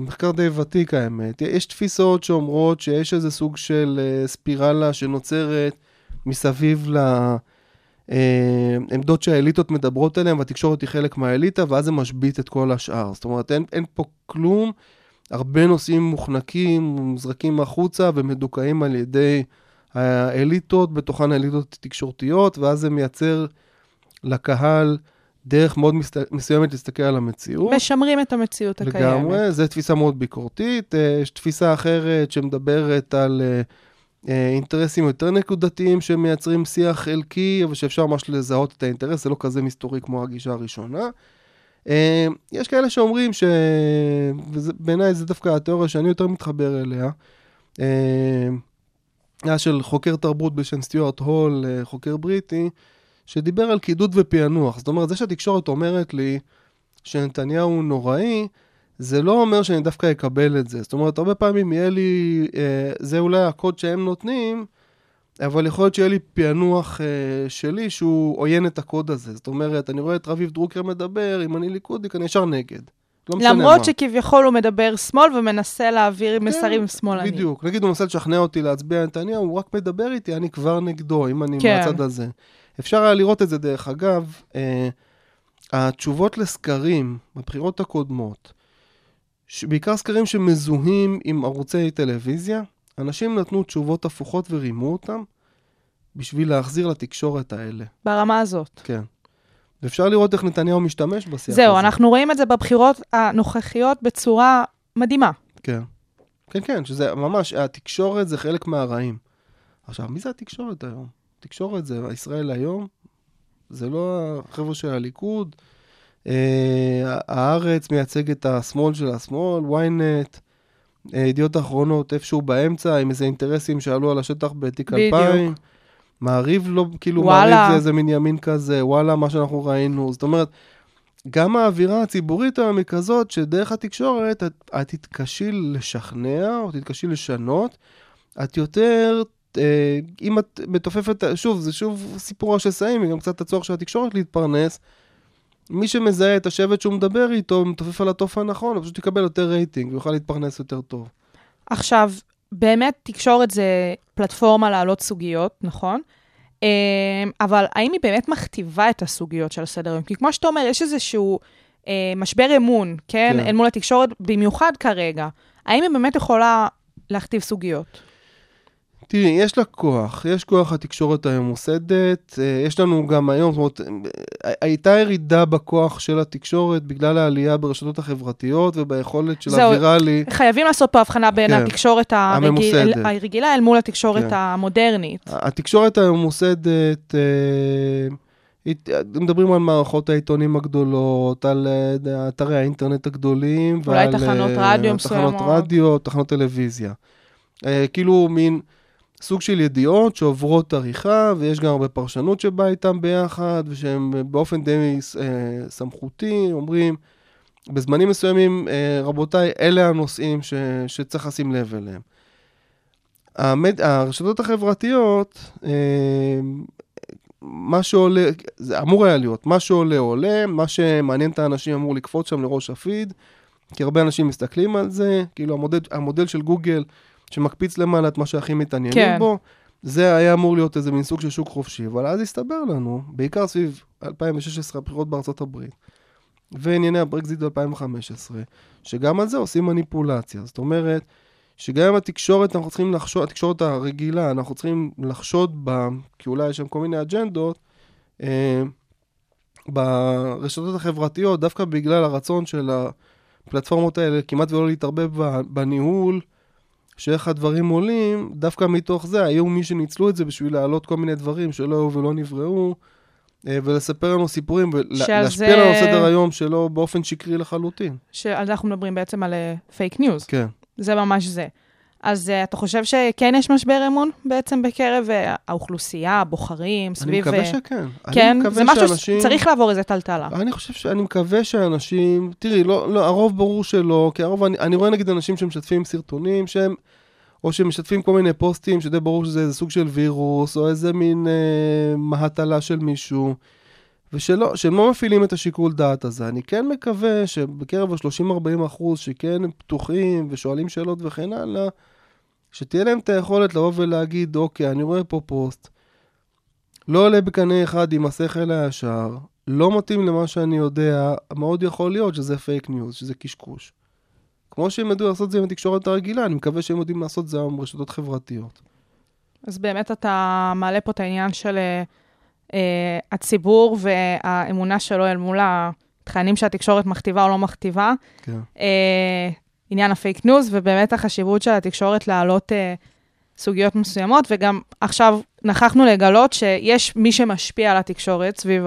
מחקר די ותיק האמת. יש תפיסות שאומרות שיש איזה סוג של ספירלה שנוצרת מסביב לעמדות שהאליטות מדברות עליהן, והתקשורת היא חלק מהאליטה, ואז זה משבית את כל השאר. זאת אומרת, אין, אין פה כלום. הרבה נושאים מוחנקים, מוזרקים החוצה ומדוכאים על ידי האליטות, בתוכן האליטות תקשורתיות, ואז זה מייצר לקהל דרך מאוד מסת... מסוימת להסתכל על המציאות. משמרים את המציאות הקיימת. לגמרי, זו תפיסה מאוד ביקורתית. אה, יש תפיסה אחרת שמדברת על אה, אה, אינטרסים יותר נקודתיים שמייצרים שיח חלקי, אבל שאפשר ממש לזהות את האינטרס, זה לא כזה מסתורי כמו הגישה הראשונה. אה, יש כאלה שאומרים ש... ובעיניי זה דווקא התיאוריה שאני יותר מתחבר אליה. אה, היה של חוקר תרבות בשם סטיוארט הול, אה, חוקר בריטי, שדיבר על קידוד ופענוח. זאת אומרת, זה שהתקשורת אומרת לי שנתניהו נוראי, זה לא אומר שאני דווקא אקבל את זה. זאת אומרת, הרבה פעמים יהיה לי, אה, זה אולי הקוד שהם נותנים, אבל יכול להיות שיהיה לי פענוח אה, שלי שהוא עוין את הקוד הזה. זאת אומרת, אני רואה את רביב דרוקר מדבר, אם אני ליכודניק, אני ישר נגד. לא משנה למרות מה. שכביכול הוא מדבר שמאל ומנסה להעביר מסרים שמאלניים. בדיוק. נגיד הוא מנסה לשכנע אותי להצביע נתניהו, הוא רק מדבר איתי, אני כבר נגדו, אם אני כן. מהצד הזה. אפשר היה לראות את זה, דרך אגב, אה, התשובות לסקרים בבחירות הקודמות, בעיקר סקרים שמזוהים עם ערוצי טלוויזיה, אנשים נתנו תשובות הפוכות ורימו אותם בשביל להחזיר לתקשורת האלה. ברמה הזאת. כן. ואפשר לראות איך נתניהו משתמש בשיח הזה. זהו, אנחנו רואים את זה בבחירות הנוכחיות בצורה מדהימה. כן. כן, כן, שזה ממש, התקשורת זה חלק מהרעים. עכשיו, מי זה התקשורת היום? תקשורת זה ישראל היום, זה לא החבר'ה של הליכוד. אה, הארץ מייצג את השמאל של השמאל, ynet, אה, ידיעות אחרונות איפשהו באמצע, עם איזה אינטרסים שעלו על השטח בתיק בדיוק. 2000. מעריב לא, כאילו, וואלה. מעריב זה איזה מין ימין כזה, וואלה, מה שאנחנו ראינו. זאת אומרת, גם האווירה הציבורית היום היא כזאת, שדרך התקשורת את, את תתקשי לשכנע, או תתקשי לשנות. את יותר, אה, אם את מתופפת, שוב, זה שוב סיפור השסעים, וגם קצת הצורך של התקשורת להתפרנס. מי שמזהה את השבט שהוא מדבר איתו, מתופף על התוף הנכון, הוא פשוט יקבל יותר רייטינג, ויוכל להתפרנס יותר טוב. עכשיו, באמת תקשורת זה פלטפורמה להעלות סוגיות, נכון? אמ, אבל האם היא באמת מכתיבה את הסוגיות של הסדר היום? כי כמו שאתה אומר, יש איזשהו אה, משבר אמון, כן? כן. אל מול התקשורת, במיוחד כרגע. האם היא באמת יכולה להכתיב סוגיות? תראי, יש לה כוח, יש כוח התקשורת הממוסדת, אה, יש לנו גם היום, זאת אומרת, אה, הייתה ירידה בכוח של התקשורת בגלל העלייה ברשתות החברתיות וביכולת של זהו. הוויראלי. חייבים לעשות פה הבחנה בין כן. התקשורת הרגיל. הרגילה אל מול התקשורת כן. המודרנית. התקשורת הממוסדת, אה, מדברים על מערכות העיתונים הגדולות, על אתרי האינטרנט הגדולים, אולי ועל, תחנות רדיו תחנות מסוימות. רדיו, תחנות טלוויזיה. כאילו מין סוג של ידיעות שעוברות עריכה, ויש גם הרבה פרשנות שבאה איתם ביחד, ושהם באופן די אה, סמכותי אומרים, בזמנים מסוימים, אה, רבותיי, אלה הנושאים ש, שצריך לשים לב אליהם. המד... הרשתות החברתיות, אה, מה שעולה, זה אמור היה להיות, מה שעולה עולה, מה שמעניין את האנשים אמור לקפוץ שם לראש הפיד, כי הרבה אנשים מסתכלים על זה, כאילו המודל, המודל של גוגל שמקפיץ למעלה את מה שהכי מתעניינים כן. בו, זה היה אמור להיות איזה מין סוג של שוק חופשי, אבל אז הסתבר לנו, בעיקר סביב 2016 הבחירות בארצות הברית, וענייני הברקזיט ב-2015, שגם על זה עושים מניפולציה. זאת אומרת, שגם אם התקשורת, אנחנו צריכים לחשוד, התקשורת הרגילה, אנחנו צריכים לחשוד בה, כי אולי יש שם כל מיני אג'נדות, אה, ברשתות החברתיות, דווקא בגלל הרצון של הפלטפורמות האלה כמעט ולא להתערבב בניהול, שאיך הדברים עולים, דווקא מתוך זה היו מי שניצלו את זה בשביל להעלות כל מיני דברים שלא היו ולא נבראו, אה, ולספר לנו סיפורים ולהשפיע זה- לנו על סדר היום שלו באופן שקרי לחלוטין. שעל זה אנחנו מדברים בעצם על fake news. כן. זה ממש זה. אז אה, אתה חושב שכן יש משבר אמון בעצם בקרב אה, האוכלוסייה, הבוחרים, אני סביב... מקווה אה, שכן. כן, אני מקווה זה משהו שאנשים... שצריך לעבור איזה טלטלה. אני חושב ש... אני מקווה שאנשים... תראי, לא, לא, הרוב ברור שלא, כי הרוב... אני, אני רואה נגיד אנשים שמשתפים סרטונים שהם... או שמשתפים כל מיני פוסטים, שדי ברור שזה איזה סוג של וירוס, או איזה מין אה, מהטלה של מישהו, ושלא, שהם לא מפעילים את השיקול דעת הזה. אני כן מקווה שבקרב ה-30-40 אחוז שכן פתוחים ושואלים שאלות וכן הלאה, שתהיה להם את היכולת לבוא ולהגיד, אוקיי, אני רואה פה פוסט, לא עולה בקנה אחד עם השכל הישר, לא מתאים למה שאני יודע, מאוד יכול להיות שזה fake news, שזה קשקוש. כמו שהם ידעו לעשות את זה עם התקשורת הרגילה, אני מקווה שהם יודעים לעשות את זה עם רשתות חברתיות. אז באמת אתה מעלה פה את העניין של אה, הציבור והאמונה שלו אל מול התכנים שהתקשורת מכתיבה או לא מכתיבה. כן. אה, עניין ה fake news, ובאמת החשיבות של התקשורת להעלות אה, סוגיות מסוימות, וגם עכשיו נוכחנו לגלות שיש מי שמשפיע על התקשורת סביב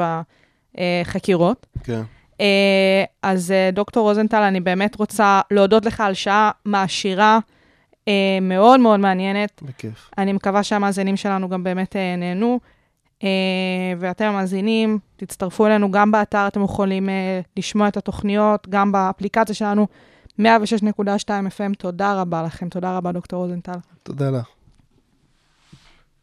החקירות. כן. אה, אז אה, דוקטור רוזנטל, אני באמת רוצה להודות לך על שעה מעשירה, uh, מאוד מאוד מעניינת. בכיף. אני מקווה שהמאזינים שלנו גם באמת uh, נהנו. Uh, ואתם המאזינים, תצטרפו אלינו גם באתר, אתם יכולים uh, לשמוע את התוכניות, גם באפליקציה שלנו, 106.2 FM. תודה רבה לכם, תודה רבה, דוקטור רוזנטל. תודה לך.